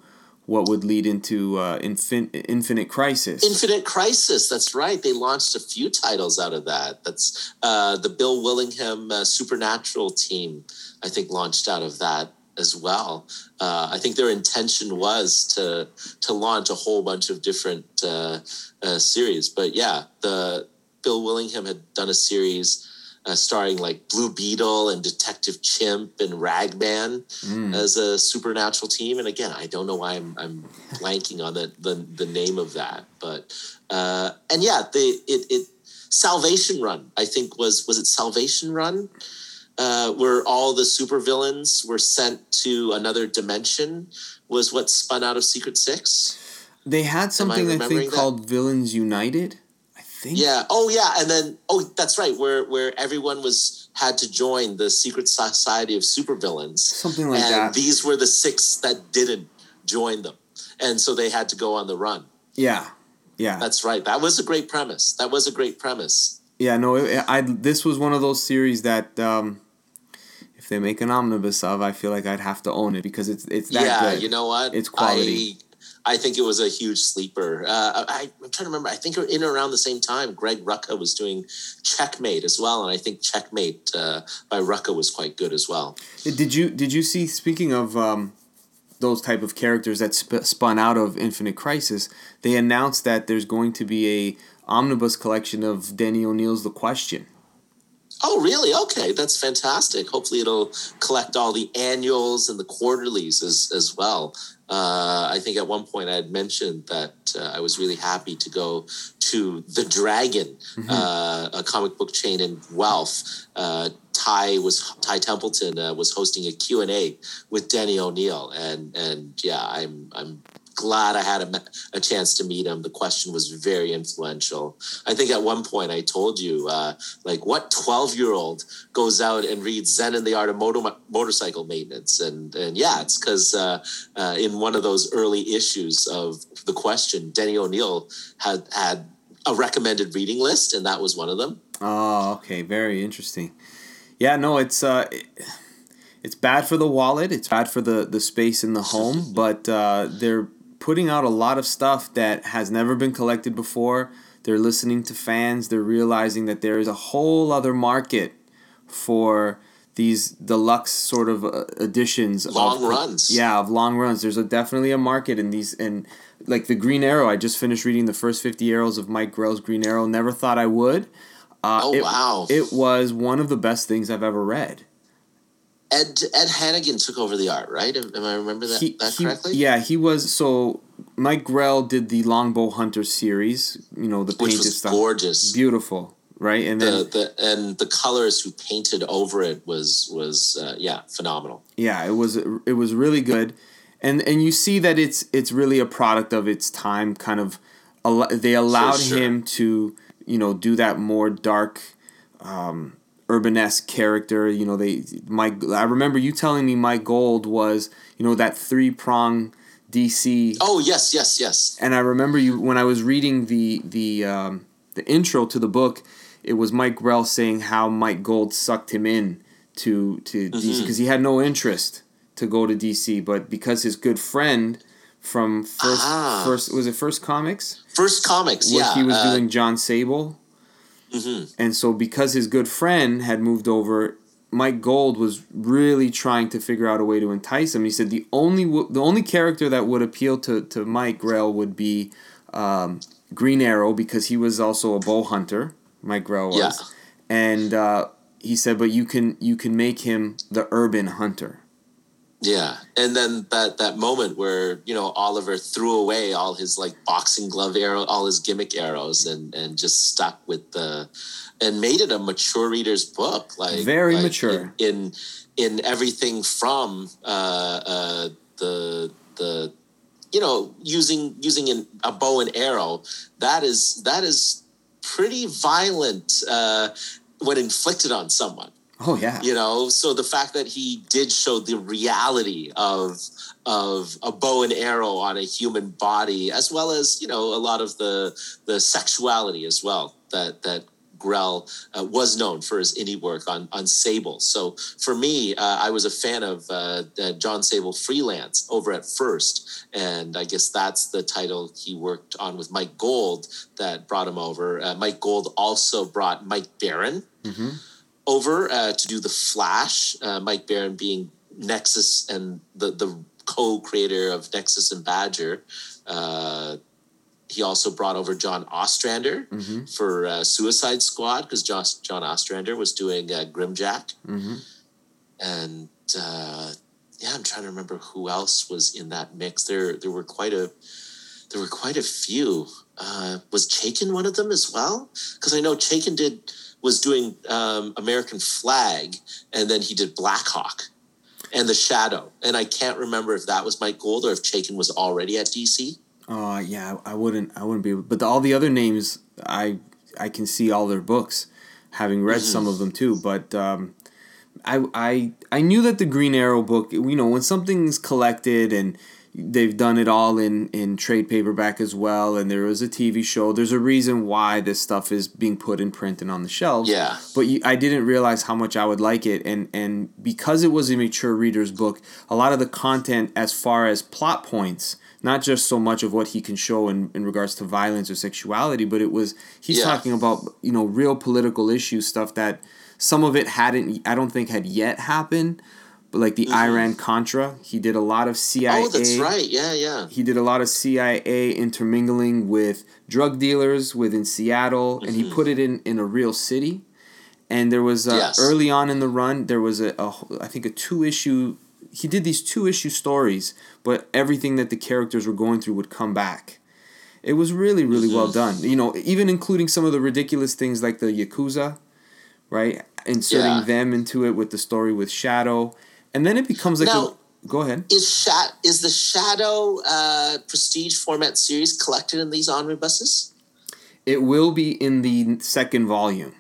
what would lead into uh, Infin- Infinite Crisis. Infinite Crisis. That's right. They launched a few titles out of that. That's uh, the Bill Willingham uh, Supernatural team. I think launched out of that as well. Uh, I think their intention was to to launch a whole bunch of different uh, uh, series. But yeah, the Bill Willingham had done a series. Uh, starring like Blue Beetle and Detective Chimp and Ragman Mm. as a supernatural team. And again, I don't know why I'm, I'm blanking on the, the, the name of that, but, uh, and yeah, the, it, it, Salvation Run, I think was, was it Salvation Run? Uh, where all the supervillains were sent to another dimension was what spun out of Secret Six. They had something I, remembering think that? called Villains United. Think. Yeah. Oh, yeah. And then, oh, that's right. Where where everyone was had to join the secret society of supervillains. Something like and that. these were the six that didn't join them, and so they had to go on the run. Yeah. Yeah. That's right. That was a great premise. That was a great premise. Yeah, no, it, I this was one of those series that um, if they make an omnibus of, I feel like I'd have to own it because it's it's that yeah. good. You know what? It's quality. I, I think it was a huge sleeper. Uh, I, I'm trying to remember. I think in around the same time, Greg Rucka was doing Checkmate as well, and I think Checkmate uh, by Rucka was quite good as well. Did you did you see? Speaking of um, those type of characters that sp- spun out of Infinite Crisis, they announced that there's going to be a omnibus collection of Denny O'Neil's The Question. Oh, really? Okay, that's fantastic. Hopefully, it'll collect all the annuals and the quarterlies as as well. Uh, I think at one point I had mentioned that uh, I was really happy to go to the Dragon, uh, a comic book chain in Guelph. Uh, Ty was Ty Templeton uh, was hosting a Q and A with Denny O'Neil, and and yeah, I'm I'm glad I had a, a chance to meet him. The question was very influential. I think at one point I told you, uh, like, what 12 year old goes out and reads Zen and the Art of Motor- Motorcycle Maintenance? And, and yeah, it's because uh, uh, in one of those early issues of the question, Denny O'Neil had had a recommended reading list, and that was one of them. Oh, okay, very interesting. Yeah, no, it's uh, it, it's bad for the wallet. It's bad for the the space in the home. but uh, they're putting out a lot of stuff that has never been collected before. They're listening to fans. They're realizing that there is a whole other market for these deluxe sort of uh, editions long of, runs. Yeah of long runs. There's a definitely a market in these and like the green arrow i just finished reading the first 50 arrows of mike grell's green arrow. Never thought i would. Uh, oh it, wow. it was one of the best things i've ever read ed ed hannigan took over the art right am, am i remember that, he, that he, correctly yeah he was so mike grell did the longbow hunter series you know the which painted was stuff gorgeous beautiful right? And then the, the and the colors who painted over it was was uh, yeah phenomenal. Yeah, it was it was really good, and and you see that it's it's really a product of its time. Kind of, they allowed sure. him to you know do that more dark. Um, urbanesque character you know they mike i remember you telling me mike gold was you know that three prong dc oh yes yes yes and i remember you when i was reading the the um, the intro to the book it was Mike Grell saying how Mike Gold sucked him in to to mm-hmm. DC because he had no interest to go to DC, but because his good friend from first ah. first was it First Comics? First Comics, yeah. He was uh, doing Jon Sable. Mm-hmm. And so because his good friend had moved over, Mike Gold was really trying to figure out a way to entice him. He said the only the only character that would appeal to, to Mike Grell would be um, Green Arrow because he was also a bow hunter. Mike Grell was. Yeah. And uh, he said, but you can you can make him the urban hunter. Yeah, and then that that moment where you know Oliver threw away all his like boxing glove arrow, all his gimmick arrows, and and just stuck with the, and made it a mature reader's book, like very like mature in, in in everything from uh, uh, the the you know using using an, a bow and arrow. That is that is pretty violent uh, when inflicted on someone. Oh yeah. You know, so the fact that he did show the reality of of a bow and arrow on a human body, as well as you know a lot of the the sexuality as well that that Grell uh, was known for his indie work on on Sable. So for me, uh, I was a fan of uh, Jon Sable freelance over at first, and I guess that's the title he worked on with Mike Gold that brought him over. Uh, Mike Gold also brought Mike Baron mm-hmm. Over uh, to do the Flash. Uh, Mike Baron being Nexus and the the co-creator of Nexus and Badger he also brought over John Ostrander mm-hmm. for uh, Suicide Squad because John, John Ostrander was doing uh, Grimjack. Mm-hmm. And uh, yeah, I'm trying to remember who else was in that mix. There, there were quite a, there were quite a few. Uh, was Chaykin one of them as well? Because I know Chaykin did was doing um, American Flag, and then he did Blackhawk and The Shadow. And I can't remember if that was Mike Gold or if Chaykin was already at DC. Uh, yeah, I wouldn't. I wouldn't be. But the, all the other names, I I can see all their books, having read mm-hmm. some of them too. But um, I I I knew that the Green Arrow book. You know, when something's collected and they've done it all in in trade paperback as well and there was a tv show there's a reason why this stuff is being put in print and on the shelves yeah but you, i didn't realize how much i would like it and and because it was a mature reader's book a lot of the content as far as plot points not just so much of what he can show in, in regards to violence or sexuality, but it was he's yeah. talking about you know real political issues stuff that some of it hadn't I don't think had yet happened. But like the mm-hmm. Iran Contra, he did a lot of CIA. Oh, that's right. Yeah, yeah. He did a lot of CIA intermingling with drug dealers within Seattle, mm-hmm. and he mm-hmm. put it in in a real city. And there was uh, yes. early on in the run, there was a, a I think a two issue he did these two issue stories, but everything that the characters were going through would come back. It was really, really well done. You know, even including some of the ridiculous things like the Yakuza, right? Inserting yeah. them into it with the story with Shadow. And then it becomes like now, a, go ahead. Is Shat is the Shadow uh, prestige format series collected in these omnibuses? It will be in the second volume.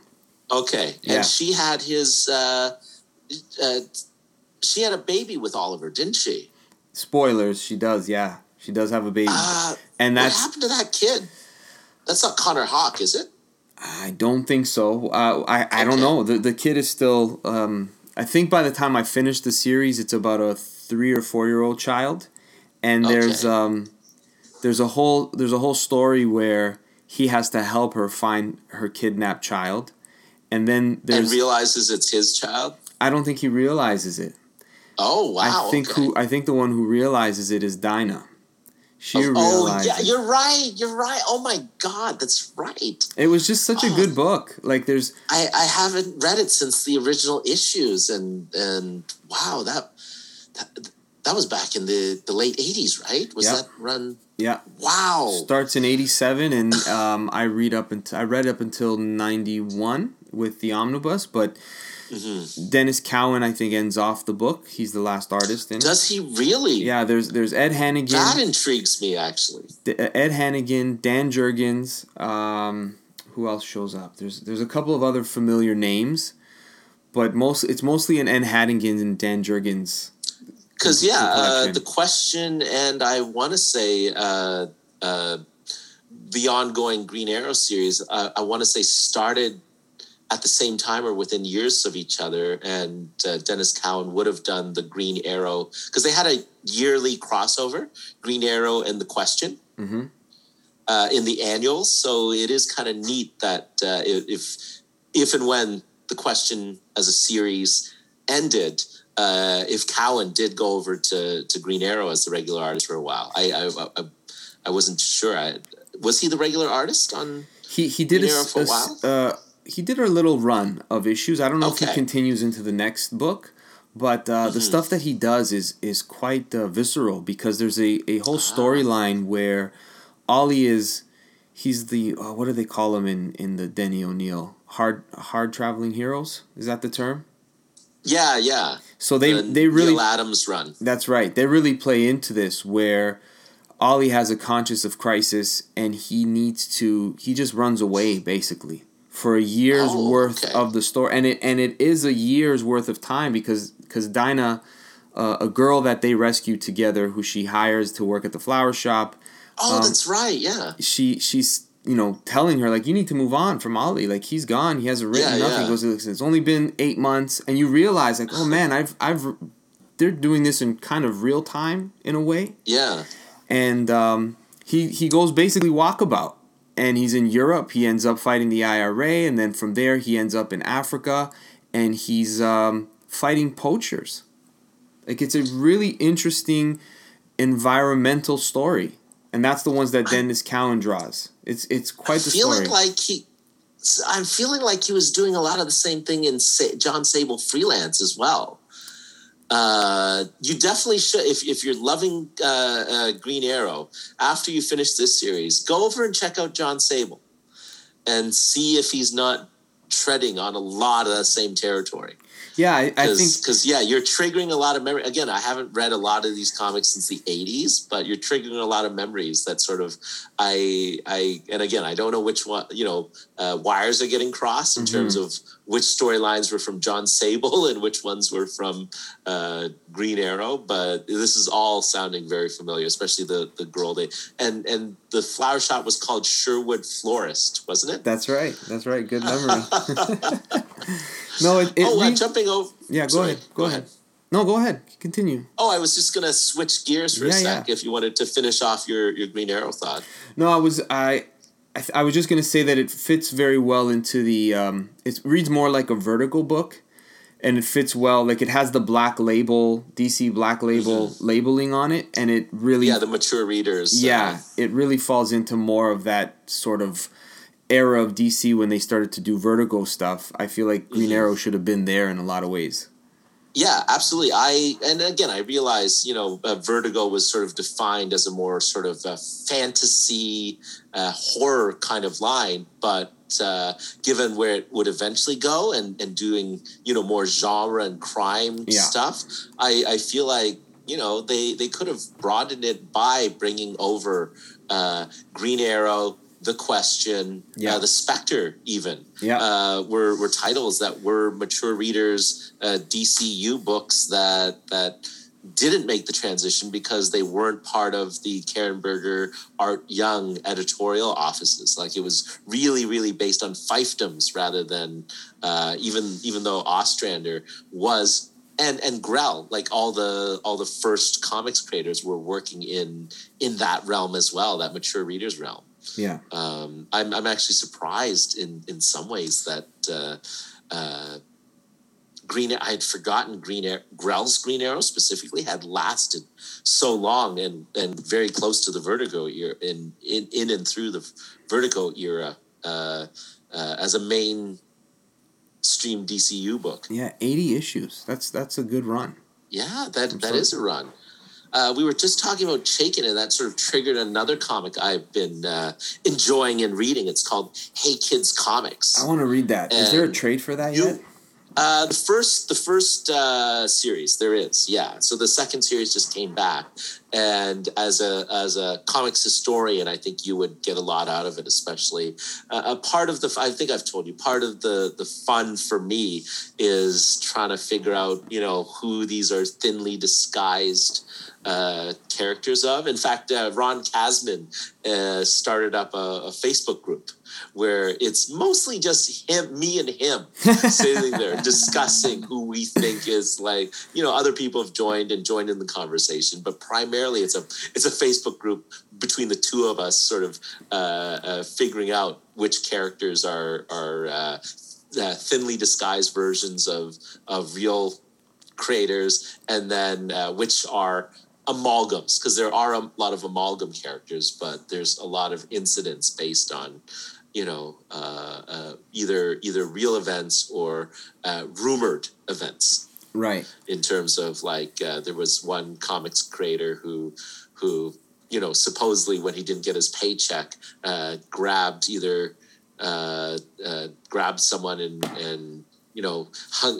Okay. Yeah. And she had his uh, uh, she had a baby with Oliver, didn't she? Spoilers, she does. Yeah, she does have a baby. Uh, and that's what happened to that kid. That's not Connor Hawke, is it? I don't think so. Uh, I I don't know. The the kid is still. Um, I think by the time I finish the series, it's about a three or four year old child, and there's um, there's a whole there's a whole story where he has to help her find her kidnapped child, and then and realizes it's his child. I don't think he realizes it. Oh wow! I think okay. who I think the one who realizes it is Dinah. She Oh, realizes. yeah, you're right. You're right. Oh my god, that's right. It was just such a Oh. good book. Like there's I, I haven't read it since the original issues, and and wow, that that, that was back in the, the late '80s, right? Was Yeah. that run? yeah Wow. starts in 87 and um, i read up until i read up until 91 with the omnibus but Mhm. Denys Cowan i think ends off the book he's the last artist in Does he really? yeah there's there's ed hannigan That intrigues me, actually. D- ed hannigan dan jurgens um, who else shows up there's there's a couple of other familiar names but most it's mostly an ed hannigan and dan jurgens Because yeah, uh, the question, and I want to say uh, uh, the ongoing Green Arrow series. Uh, I want to say started at the same time or within years of each other, and uh, Denys Cowan would have done the Green Arrow because they had a yearly crossover, Green Arrow and the Question. hmm uh, in the annuals. So it is kind of neat that uh, if if and when the question as a series ended, uh, if Cowan did go over to, to Green Arrow as the regular artist for a while, I I, I, I wasn't sure. I, was he the regular artist on? He he did a, Been there s- for a a uh, he did a little run of issues. I don't know if he continues into the next book, but uh, the Mhm. stuff that he does is is quite uh, visceral because there's a, a whole Ah. storyline where Ollie is he's the uh, what do they call him in in the Denny O'Neil hard hard traveling heroes is that the term? Yeah, yeah. So they the they really Neal Adams run. that's right. They really play into this where Ollie has a conscious of crisis and he needs to he just runs away basically for a year's Oh, worth okay. of the story and it and it is a year's worth of time because because Dinah uh, a girl that they rescue together who she hires to work at the flower shop Oh, Um, that's right. Yeah. she she's you know telling her like you need to move on from Ollie like he's gone he hasn't written Yeah, nothing yeah. goes "Listen, it's only been eight months and you realize like oh man I've I've they're doing this in kind of real time in a way Yeah. and um, he he goes basically walkabout and he's in Europe. He ends up fighting the IRA and then from there he ends up in Africa and he's um, fighting poachers. Like it's a really interesting environmental story and that's the ones that Denys Cowan draws. It's it's quite the feeling story. like he i'm feeling like he was doing a lot of the same thing in Sa- Jon Sable freelance as well uh, you definitely should if, if you're loving uh, uh, green arrow after you finish this series go over and check out Jon Sable and see if he's not treading on a lot of the same territory yeah I, I think because yeah you're triggering a lot of memory again i haven't read a lot of these comics since the 80s but you're triggering a lot of memories that sort of i i and again i don't know which one you know uh, wires are getting crossed in Mhm. terms of which storylines were from Jon Sable [LAUGHS] and which ones were from uh, green arrow but this is all sounding very familiar especially the the girl day and and the flower shop was called sherwood florist wasn't it? That's right. That's right. Good memory. [LAUGHS] [LAUGHS] No it, it oh uh, re- jumping over yeah go sorry, ahead. Go, ahead. no go ahead. Continue. Oh, I was just gonna switch gears for a Yeah, sec. If you wanted to finish off your your Green Arrow thought, No, I was I, I, th- I was just gonna say that it fits very well into the. Um, it reads more like a Vertigo book, and it fits well. Like it has the black label, DC black label labeling on it, and it really, Mm-hmm. yeah, the mature readers. uh, yeah, it really falls into more of that sort of era of DC when they started to do Vertigo stuff. I feel like Green Mhm. Arrow should have been there in a lot of ways. Yeah, absolutely. I and again, I realize you know, uh, Vertigo was sort of defined as a more sort of fantasy uh, horror kind of line, but. Uh, given where it would eventually go and, and doing you know more genre and crime Yeah. stuff I, I feel like you know they they could have broadened it by bringing over uh, Green Arrow, The Question, Yeah. uh, The Spectre, even Yeah, uh, were were titles that were mature readers uh, DCU books that that didn't make the transition because they weren't part of the Karen Berger Art Young editorial offices. Like it was really, really based on fiefdoms rather than uh, even even though Ostrander was and and Grell, like all the all the first comics creators were working in in that realm as well, that mature readers realm. Yeah. Um, I'm I'm actually surprised in in some ways that. Uh, uh, Green. I had forgotten Green Arrow, Grell's Green Arrow specifically had lasted so long and and very close to the Vertigo era in in, in and through the Vertigo era uh, uh, as a main stream DCU book. Yeah, eighty issues. That's that's a good run. Yeah, that that is a run. Uh, we were just talking about Chaykin, and that sort of triggered another comic I've been uh, enjoying and reading. It's called Hey Kids Comics. I want to read that. Is there a trade for that you, yet? Uh, the first, the first uh, series there is, yeah. So the second series just came back, and as a as a comics historian, I think you would get a lot out of it. Especially uh, a part of the, I think I've told you, part of the the fun for me is trying to figure out, you know, who these are thinly disguised uh, characters of. In fact, uh, Ron Kasman uh, started up a, a, Facebook group where it's mostly just him, me, and him [LAUGHS] sitting there discussing who we think is like. You know, other people have joined and joined in the conversation, but primarily it's a it's a Facebook group between the two of us, sort of uh, uh, figuring out which characters are are. Uh, thinly disguised versions of of real creators and then uh, which are amalgams because there are a lot of amalgam characters, but there's a lot of incidents based on you know uh, uh, either either real events or uh, rumored events. Right. In terms of like uh, there was one comics creator who who you know supposedly when he didn't get his paycheck uh, grabbed either uh, grabbed someone and and you know hung,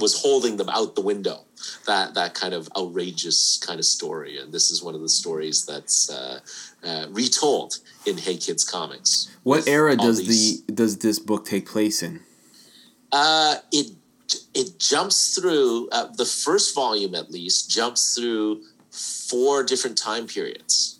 was holding them out the window that that kind of outrageous kind of story. And this is one of the stories that's uh, uh, retold in Hey Kids comics. What era does these... the does this book take place in? Uh, it it jumps through uh, the first volume at least jumps through four different time periods.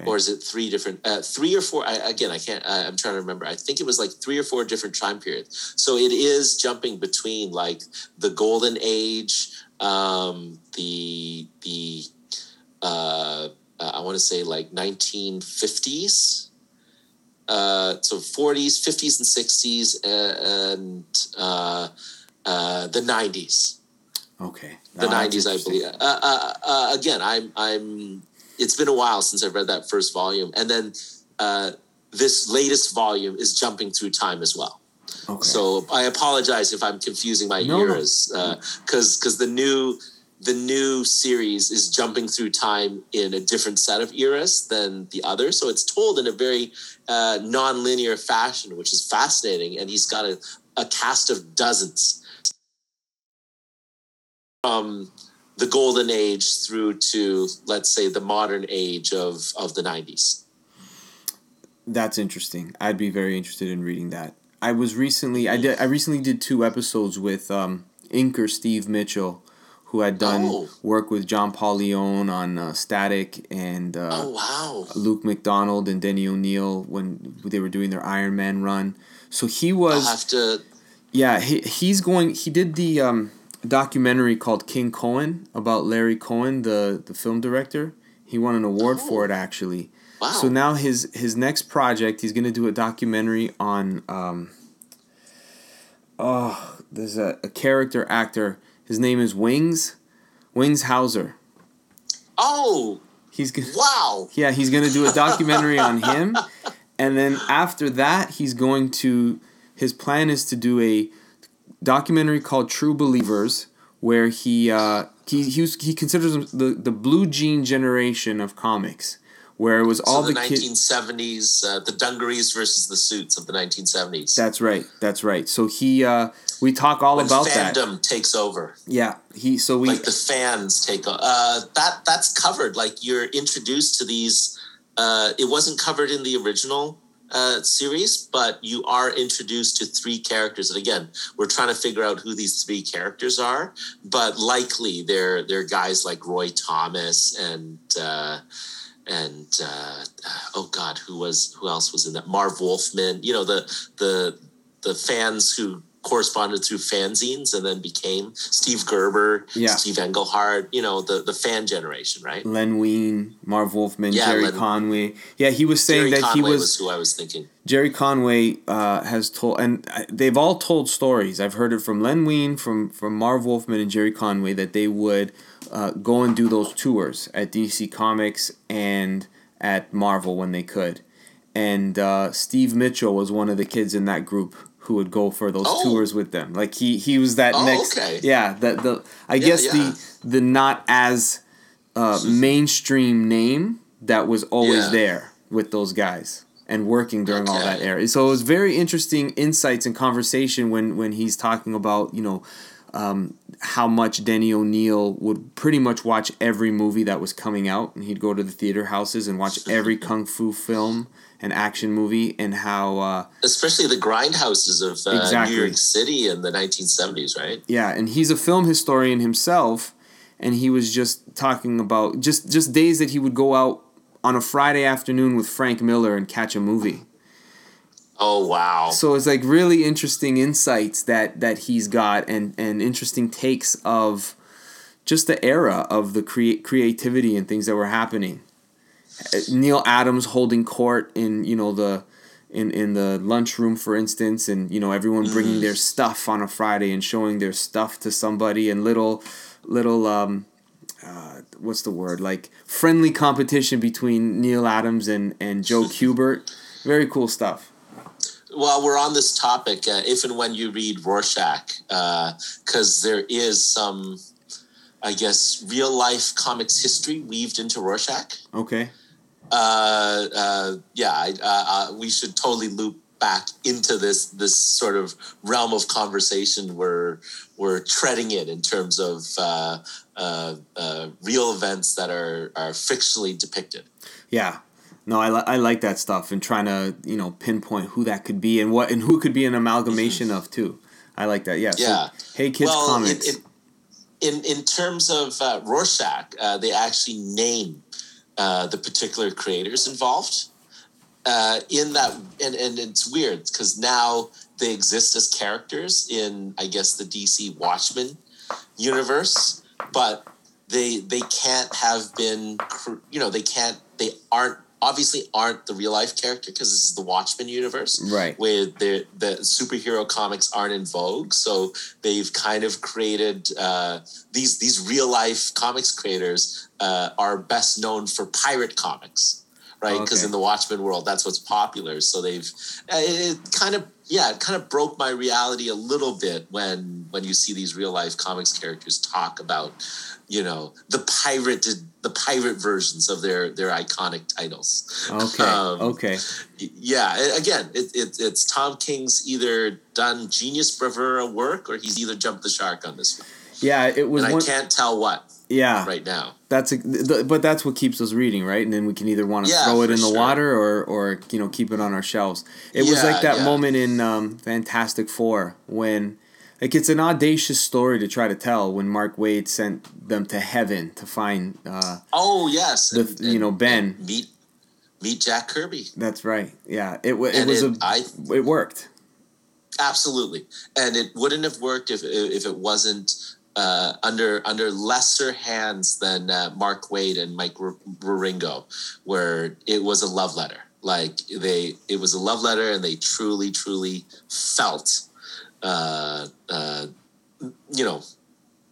Okay. Or is it three different, uh, three or four? I, again, I can't. I, I'm trying to remember. I think it was like three or four different time periods. So it is jumping between like the golden age, um, the the uh, uh, I want to say like 1950s. Uh, so 40s, 50s, and 60s, uh, and uh, uh, the 90s. Okay. The 90s, I believe. Uh, uh, uh, again, I'm I'm it's been a while since I've read that first volume, and then uh, this latest volume is jumping through time as well. Okay. So I apologize if I'm confusing my no, eras, because uh, because the new the new series is jumping through time in a different set of eras than the other. So it's told in a very uh, non-linear fashion, which is fascinating. And he's got a, a cast of dozens. Um, the golden age through to let's say the modern age of of the 90s that's interesting i'd be very interested in reading that i was recently i did i recently did two episodes with um inker steve mitchell who had done oh. work with john paul leon on uh, static and uh, oh, wow. luke McDonnell and denny o'neil when they were doing their iron man run so he was I'll have to yeah he, he's going he did the um documentary called King Cohen about Larry Cohen, the the film director. He won an award oh. for it actually. Wow. So now his his next project, he's gonna do a documentary on. Um, oh, there's a, a character actor. His name is Wings, Wings Hauser. Oh. He's gonna, wow. Yeah, he's gonna do a documentary on him, [LAUGHS] and then after that, he's going to. His plan is to do a documentary called True Believers, where he uh, he he, was, he considers the the blue jean generation of comics, where it was so all the nineteen seventies, uh, the dungarees versus the suits of the nineteen seventies. That's right. That's right. So he uh, we talk all when about fandom that. Fandom takes over. Yeah, he so we like the fans take on. Uh, that that's covered. Like you're introduced to these. Uh, it wasn't covered in the original uh, series, but you are introduced to three characters. And again, we're trying to figure out who these three characters are, but likely they're they're guys like Roy Thomas and uh, and uh, oh god, who was who else was in that? Marv Wolfman. You know the the the fans who corresponded through fanzines and then became Steve Gerber, Yeah. Steve Englehart, you know, the, the fan generation, right? Len Wein, Marv Wolfman, Yeah, Gerry Len- Conway. Yeah, he was saying Gerry that Conway he was, was, who I was thinking. Gerry Conway uh, has told, and I- they've all told stories. I've heard it from Len Wein, from from Marv Wolfman, and Gerry Conway that they would uh, go and do those tours at DC Comics and at Marvel when they could. And uh, Steve Mitchell was one of the kids in that group who would go for those Oh. tours with them. Like he he was that Oh, next. okay. Yeah, that the I guess yeah. the the not as uh, mainstream name that was always Yeah. there with those guys and working during all that era. So it was very interesting insights and conversation when when he's talking about you know um, how much Denny O'Neil would pretty much watch every movie that was coming out, and he'd go to the theater houses and watch [LAUGHS] every kung fu film and action movie, and how uh, Especially the grindhouses of uh, Exactly. New York City in the 1970s, right? Yeah, and he's a film historian himself, and he was just talking about just just days that he would go out on a Friday afternoon with Frank Miller and catch a movie. Oh, wow. So it's like really interesting insights that that he's got and and interesting takes of just the era of the crea- creativity and things that were happening. Uh, Neal Adams holding court in you know the in in the lunchroom for instance and you know everyone bringing their stuff on a Friday and showing their stuff to somebody and little little um uh, what's the word? Like friendly competition between Neal Adams and and Joe [LAUGHS] Kubert. Very cool stuff. While we're on this topic, uh, if and when you read Rorschach, because there is some, I guess, real life comics history weaved into Rorschach. okay uh, uh, yeah, I, uh, uh, we should totally loop back into this this sort of realm of conversation where we're treading it in terms of uh, uh, uh, real events that are are fictionally depicted. Yeah. No, I, li- I like that stuff and trying to, you know, pinpoint who that could be and what and who could be an amalgamation of too. I like that. Yeah. So, Yeah. hey Kids well, Comics. In, in, in, in terms of uh, Rorschach, uh, they actually name uh, the particular creators involved. Uh, in that, and, and it's weird because now they exist as characters in, I guess, the DC Watchmen universe, but they they can't have been, you know, they can't, they aren't obviously aren't the real life character because this is the Watchmen universe right. where the the superhero comics aren't in vogue. So they've kind of created uh, these these real life comics creators uh, are best known for pirate comics, right? Because Okay. in the Watchmen world, that's what's popular. So they've uh, it kind of yeah, it kind of broke my reality a little bit when when you see these real life comics characters talk about you know the pirated the pirate versions of their their iconic titles. Okay. Um, okay. yeah again it, it, it's tom king's either done genius bravura work or he's either jumped the shark on this one Yeah, it was and i can't tell what Yeah. right now That's a, th- but that's what keeps us reading, right? And then we can either want to Yeah, throw it in the sure. water or or you know, keep it on our shelves. It was like that yeah. moment in um, Fantastic 4 when like it's an audacious story to try to tell when Mark Waid sent them to heaven to find uh, oh yes The- you know, Ben. meet meet jack kirby that's right. Yeah. It it and was it, a I it worked. absolutely and it wouldn't have worked if if it wasn't uh, under under lesser hands than uh, Mark Waid and Mike R- where it was a love letter. Like they, it was a love letter, and they truly, truly felt, uh, uh, you know,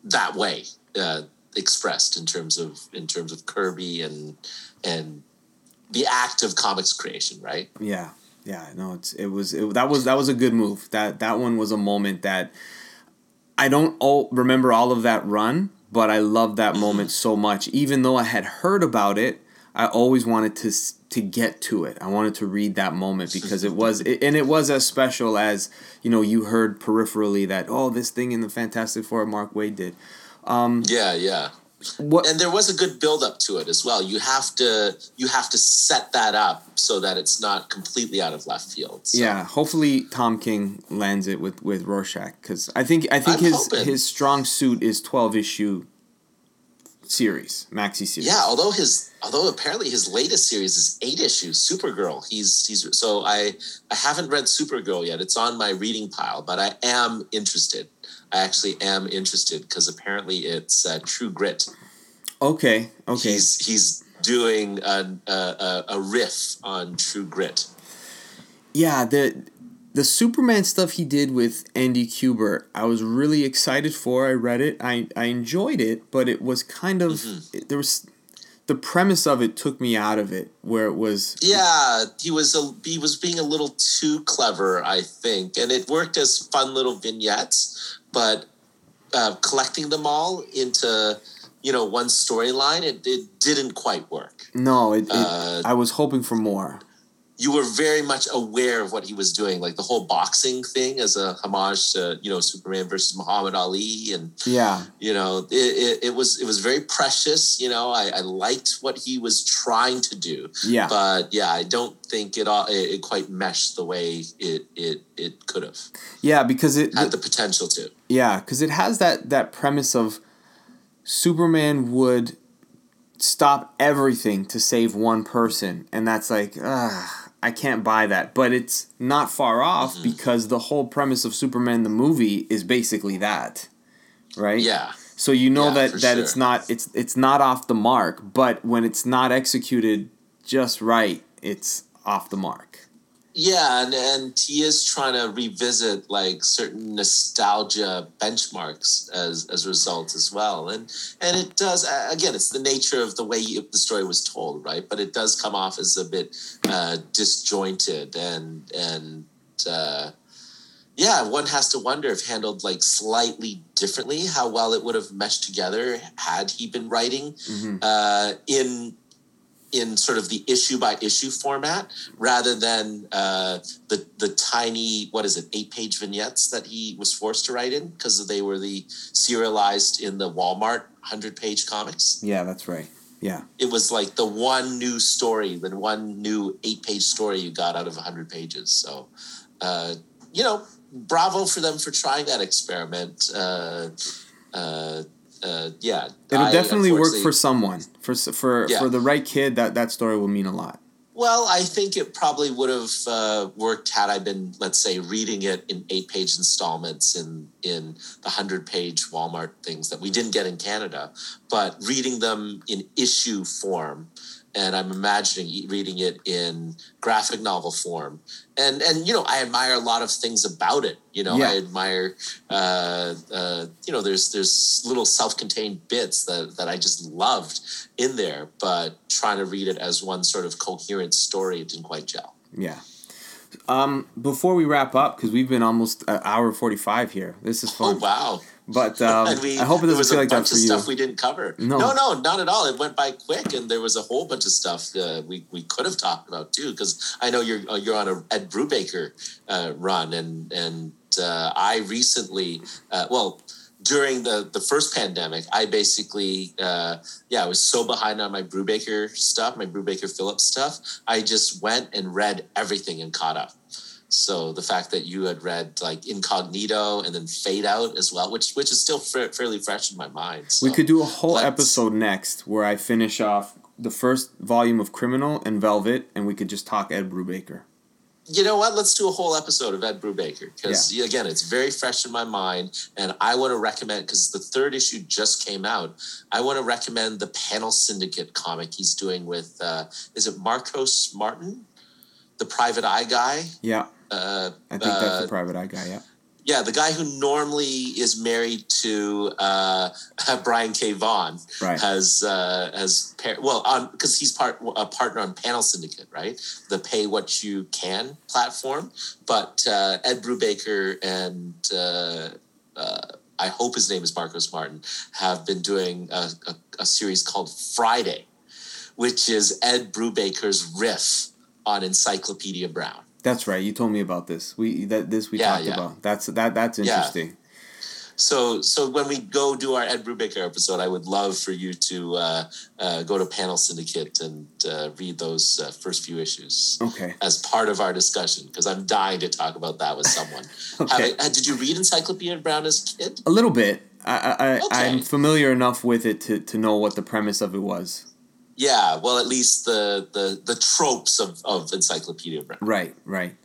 that way uh, expressed in terms of in terms of Kirby and and the act of comics creation, right? Yeah, yeah. No, it's it was it, that was that was a good move. That that one was a moment that I don't all remember all of that run, but I loved that moment so much. Even though I had heard about it, I always wanted to to get to it. I wanted to read that moment because it was it, and it was as special as you know you heard peripherally that oh this thing in the Fantastic Four Mark Waid did. Um, yeah, yeah. what and there was a good build up to it as well. You have to you have to set that up so that it's not completely out of left field. So. Yeah, hopefully Tom King lands it with with Rorschach because I think I think I'm his hoping. his strong suit is twelve issue series maxi series. Yeah, although his although apparently his latest series is eight issues, Supergirl. He's he's so I I haven't read Supergirl yet. It's on my reading pile, but I am interested. I actually am interested because apparently it's uh, True Grit. Okay. Okay. He's he's doing a, a, a- a riff on True Grit. yeah the the Superman stuff he did with Andy Kubert, I was really excited for. I read it. I I enjoyed it, but it was kind of Mm-hmm. there was the premise of it took me out of it where it was Yeah, he was a, he was being a little too clever, I think, and it worked as fun little vignettes, but uh, collecting them all into you know one storyline, it, it didn't quite work. no, it, it Uh, I was hoping for more. You were very much aware of what he was doing, like the whole boxing thing as a homage to you know Superman versus Muhammad Ali, and Yeah. you know it, it, it was it was very precious. You know, I, I liked what he was trying to do. Yeah. but yeah, I don't think it all it, it quite meshed the way it it it could have yeah, because it had the potential to. Yeah, because it has that that premise of Superman would stop everything to save one person, and that's like, ah, I can't buy that. But it's not far off Mm-hmm. because the whole premise of Superman the movie is basically that, right? Yeah, So you know Yeah, that that it's not it's it's not off the mark, but when it's not executed just right, it's off the mark. Yeah, and and he is trying to revisit like certain nostalgia benchmarks as as a result as well, and and it does again. It's the nature of the way you, the story was told, right? But it does come off as a bit uh, disjointed and and. Uh, yeah, one has to wonder if handled like slightly differently, how well it would have meshed together had he been writing Mhm. uh, in in sort of the issue by issue format rather than uh, the the tiny what is it eight page vignettes that he was forced to write in because they were the serialized in the Walmart hundred page comics. Yeah, that's right. Yeah. It was like the one new story, the one new eight page story you got out of hundred pages. So, uh, you know, bravo for them for trying that experiment. Uh, uh, yeah, It'll I definitely work for someone. For for Yeah. for the right kid, that that story will mean a lot. Well, I think it probably would have uh, worked had I been, let's say, reading it in eight-page installments in in the hundred-page Walmart things that we didn't get in Canada, but reading them in issue form, and I'm imagining reading it in graphic novel form, and and you know I admire a lot of things about it. You know, Yeah. I admire, uh, uh, you know, there's there's little self-contained bits that that I just loved in there, but trying to read it as one sort of coherent story, it didn't quite gel. Yeah. Um, before we wrap up, because we've been almost an hour forty five here. This is Oh wow! But [LAUGHS] um, we, I hope it there doesn't was feel like that bunch for of you. stuff we didn't cover. No. no, no, not at all. It went by quick, and there was a whole bunch of stuff uh, we we could have talked about too. Because I know you're uh, you're on a Ed Brubaker uh, run, and and uh, I recently, uh, well. During the, the first pandemic, I basically, uh, yeah, I was so behind on my Brubaker stuff, my Brubaker Phillips stuff. I just went and read everything and caught up. So the fact that you had read like Incognito and then Fade Out as well, which which is still fa- fairly fresh in my mind. So. we could do a whole let's- episode next where I finish off the first volume of Criminal and Velvet, and we could just talk Ed Brubaker. you know what? Let's do a whole episode of Ed Brubaker because again, it's very fresh in my mind, and I want to recommend because the third issue just came out. I want to recommend the Panel Syndicate comic he's doing with uh, is it Marcos Martin, the Private Eye guy. Yeah, Uh, I think that's uh, the private eye guy. Yeah. yeah, the guy who normally is married to uh, [LAUGHS] Brian K. Vaughan Right. has uh, has par- well on because he's part a partner on Panel Syndicate, right? The Pay What You Can platform. But uh, Ed Brubaker and uh, uh, I hope his name is Marcos Martin have been doing a, a, a series called Friday, which is Ed Brubaker's riff on Encyclopedia Brown. That's right. You told me about this. We that this we Yeah, talked yeah. about. That's that that's Yeah. interesting. So, so when we go do our Ed Brubaker episode, I would love for you to uh, uh, go to Panel Syndicate and uh, read those uh, first few issues. Okay. As part of our discussion, because I'm dying to talk about that with someone. [LAUGHS] okay. I, did you read Encyclopedia Brown as a kid? A little bit. I, I, okay. I'm familiar enough with it to, to know what the premise of it was. Yeah, well, at least the the, the tropes of, of Encyclopedia Brown. Right, right.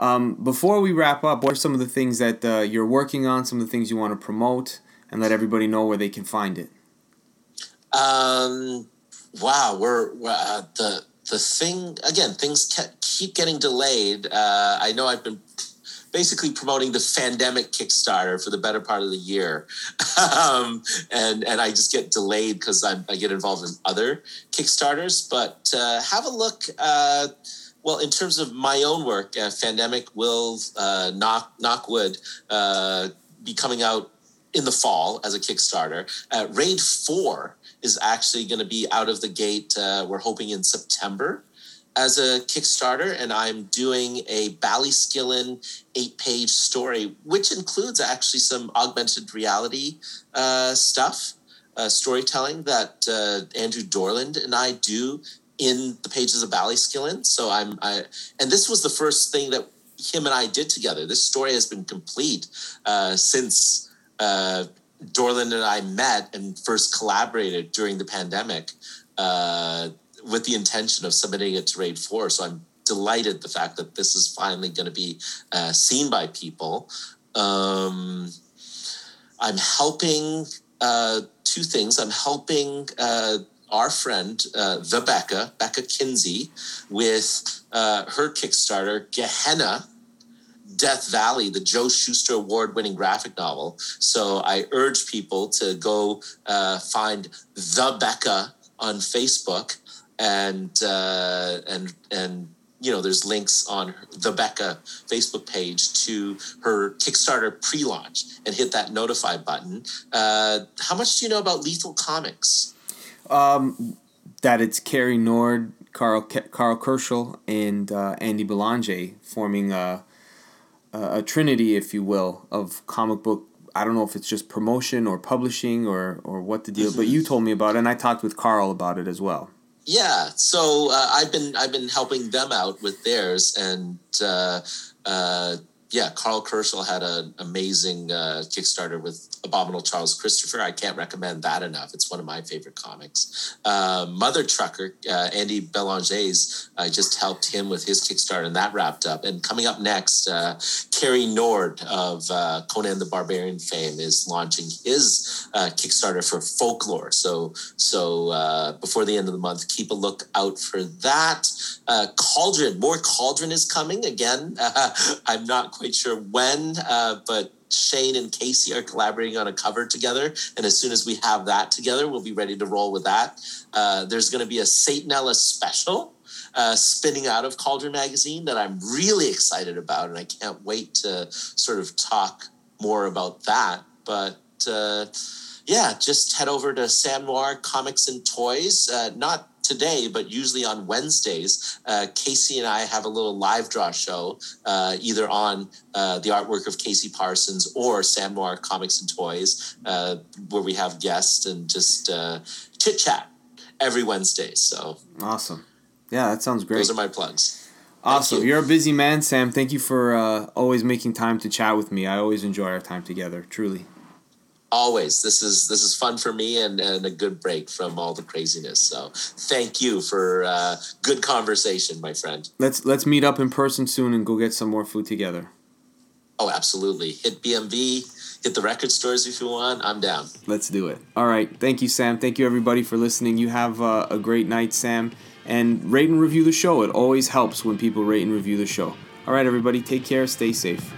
Um, before we wrap up, what are some of the things that uh, you're working on? Some of the things you want to promote, and let everybody know where they can find it. Um, wow, we're, we're uh, the the thing again. Things keep getting delayed. Uh, I know I've been basically promoting the Fandemic Kickstarter for the better part of the year, [LAUGHS] um, and and I just get delayed because I get involved in other Kickstarters. But uh, have a look. Uh, well, in terms of my own work, uh, Fandemic will uh, knock knock wood uh, be coming out in the fall as a Kickstarter. Uh, Raid Four is actually going to be out of the gate. Uh, we're hoping in September as a Kickstarter, and I'm doing a Ballyskillin eight page story, which includes actually some augmented reality uh, stuff. Uh, storytelling that uh, Andrew Dorland and I do in the pages of Ballyskillin. So I'm I and this was the first thing that him and I did together. This story has been complete uh, since uh, Dorland and I met and first collaborated during the pandemic uh, with the intention of submitting it to Raid Four. So I'm delighted the fact that this is finally going to be uh, seen by people. Um, I'm helping uh, two things. I'm helping uh, our friend, uh, the Becca, Becca Kinsey, with uh, her Kickstarter, Gehenna, Death Valley, the Joe Shuster Award winning graphic novel. So I urge people to go uh, find the Becca on Facebook and uh, and and you know there's links on the Becca Facebook page to her Kickstarter pre-launch and hit that notify button. Uh, how much do you know about Lethal Comics? Um, that it's Cary Nord, carl, Karl Kerschl, and uh, Andy Belanger forming a, a, a trinity, if you will, of comic book. I don't know if it's just promotion or publishing or or what the deal, mm-hmm. but you told me about it, and I talked with Karl about it as well. Yeah, so uh, I've been I've been helping them out with theirs, and uh, uh yeah, Carl Kerschl had an amazing uh, Kickstarter with Abominable Charles Christopher. I can't recommend that enough. It's one of my favorite comics. Uh, Mother Trucker, uh, Andy Belanger's, I just helped him with his Kickstarter, and that wrapped up. And coming up next, uh, Cary Nord of uh, Conan the Barbarian fame is launching his uh, Kickstarter for Folklore. So, so uh, before the end of the month, keep a look out for that. Cauldron, more Cauldron is coming again. [LAUGHS] I'm not quite sure when, but Shane and Casey are collaborating on a cover together. And as soon as we have that together, we'll be ready to roll with that. Uh, there's going to be a Satanella special uh, spinning out of Cauldron Magazine that I'm really excited about. And I can't wait to sort of talk more about that. But uh, yeah, just head over to Sam Noir Comics and Toys. Uh, not today, but usually on Wednesdays, uh, Casey and I have a little live draw show, uh, either on uh, the artwork of Casey Parsons or Sam Noir Comics and Toys, uh, where we have guests and just uh, chit chat every Wednesday. So awesome! Yeah, that sounds great. Those are my plugs. Awesome. You. are a busy man, Sam. Thank you for uh, always making time to chat with me. I always enjoy our time together. Truly always. This is this is fun for me and, and a good break from all the craziness. So thank you for uh, good conversation my friend. Let's let's meet up in person soon and go get some more food together. Oh absolutely. Hit bmv hit the record stores if you want. I'm down. Let's do it. All right. Thank you sam. Thank you everybody for listening. You have uh, a great night sam. And rate and review the show. It always helps when people rate and review the show. All right everybody. Take care. Stay safe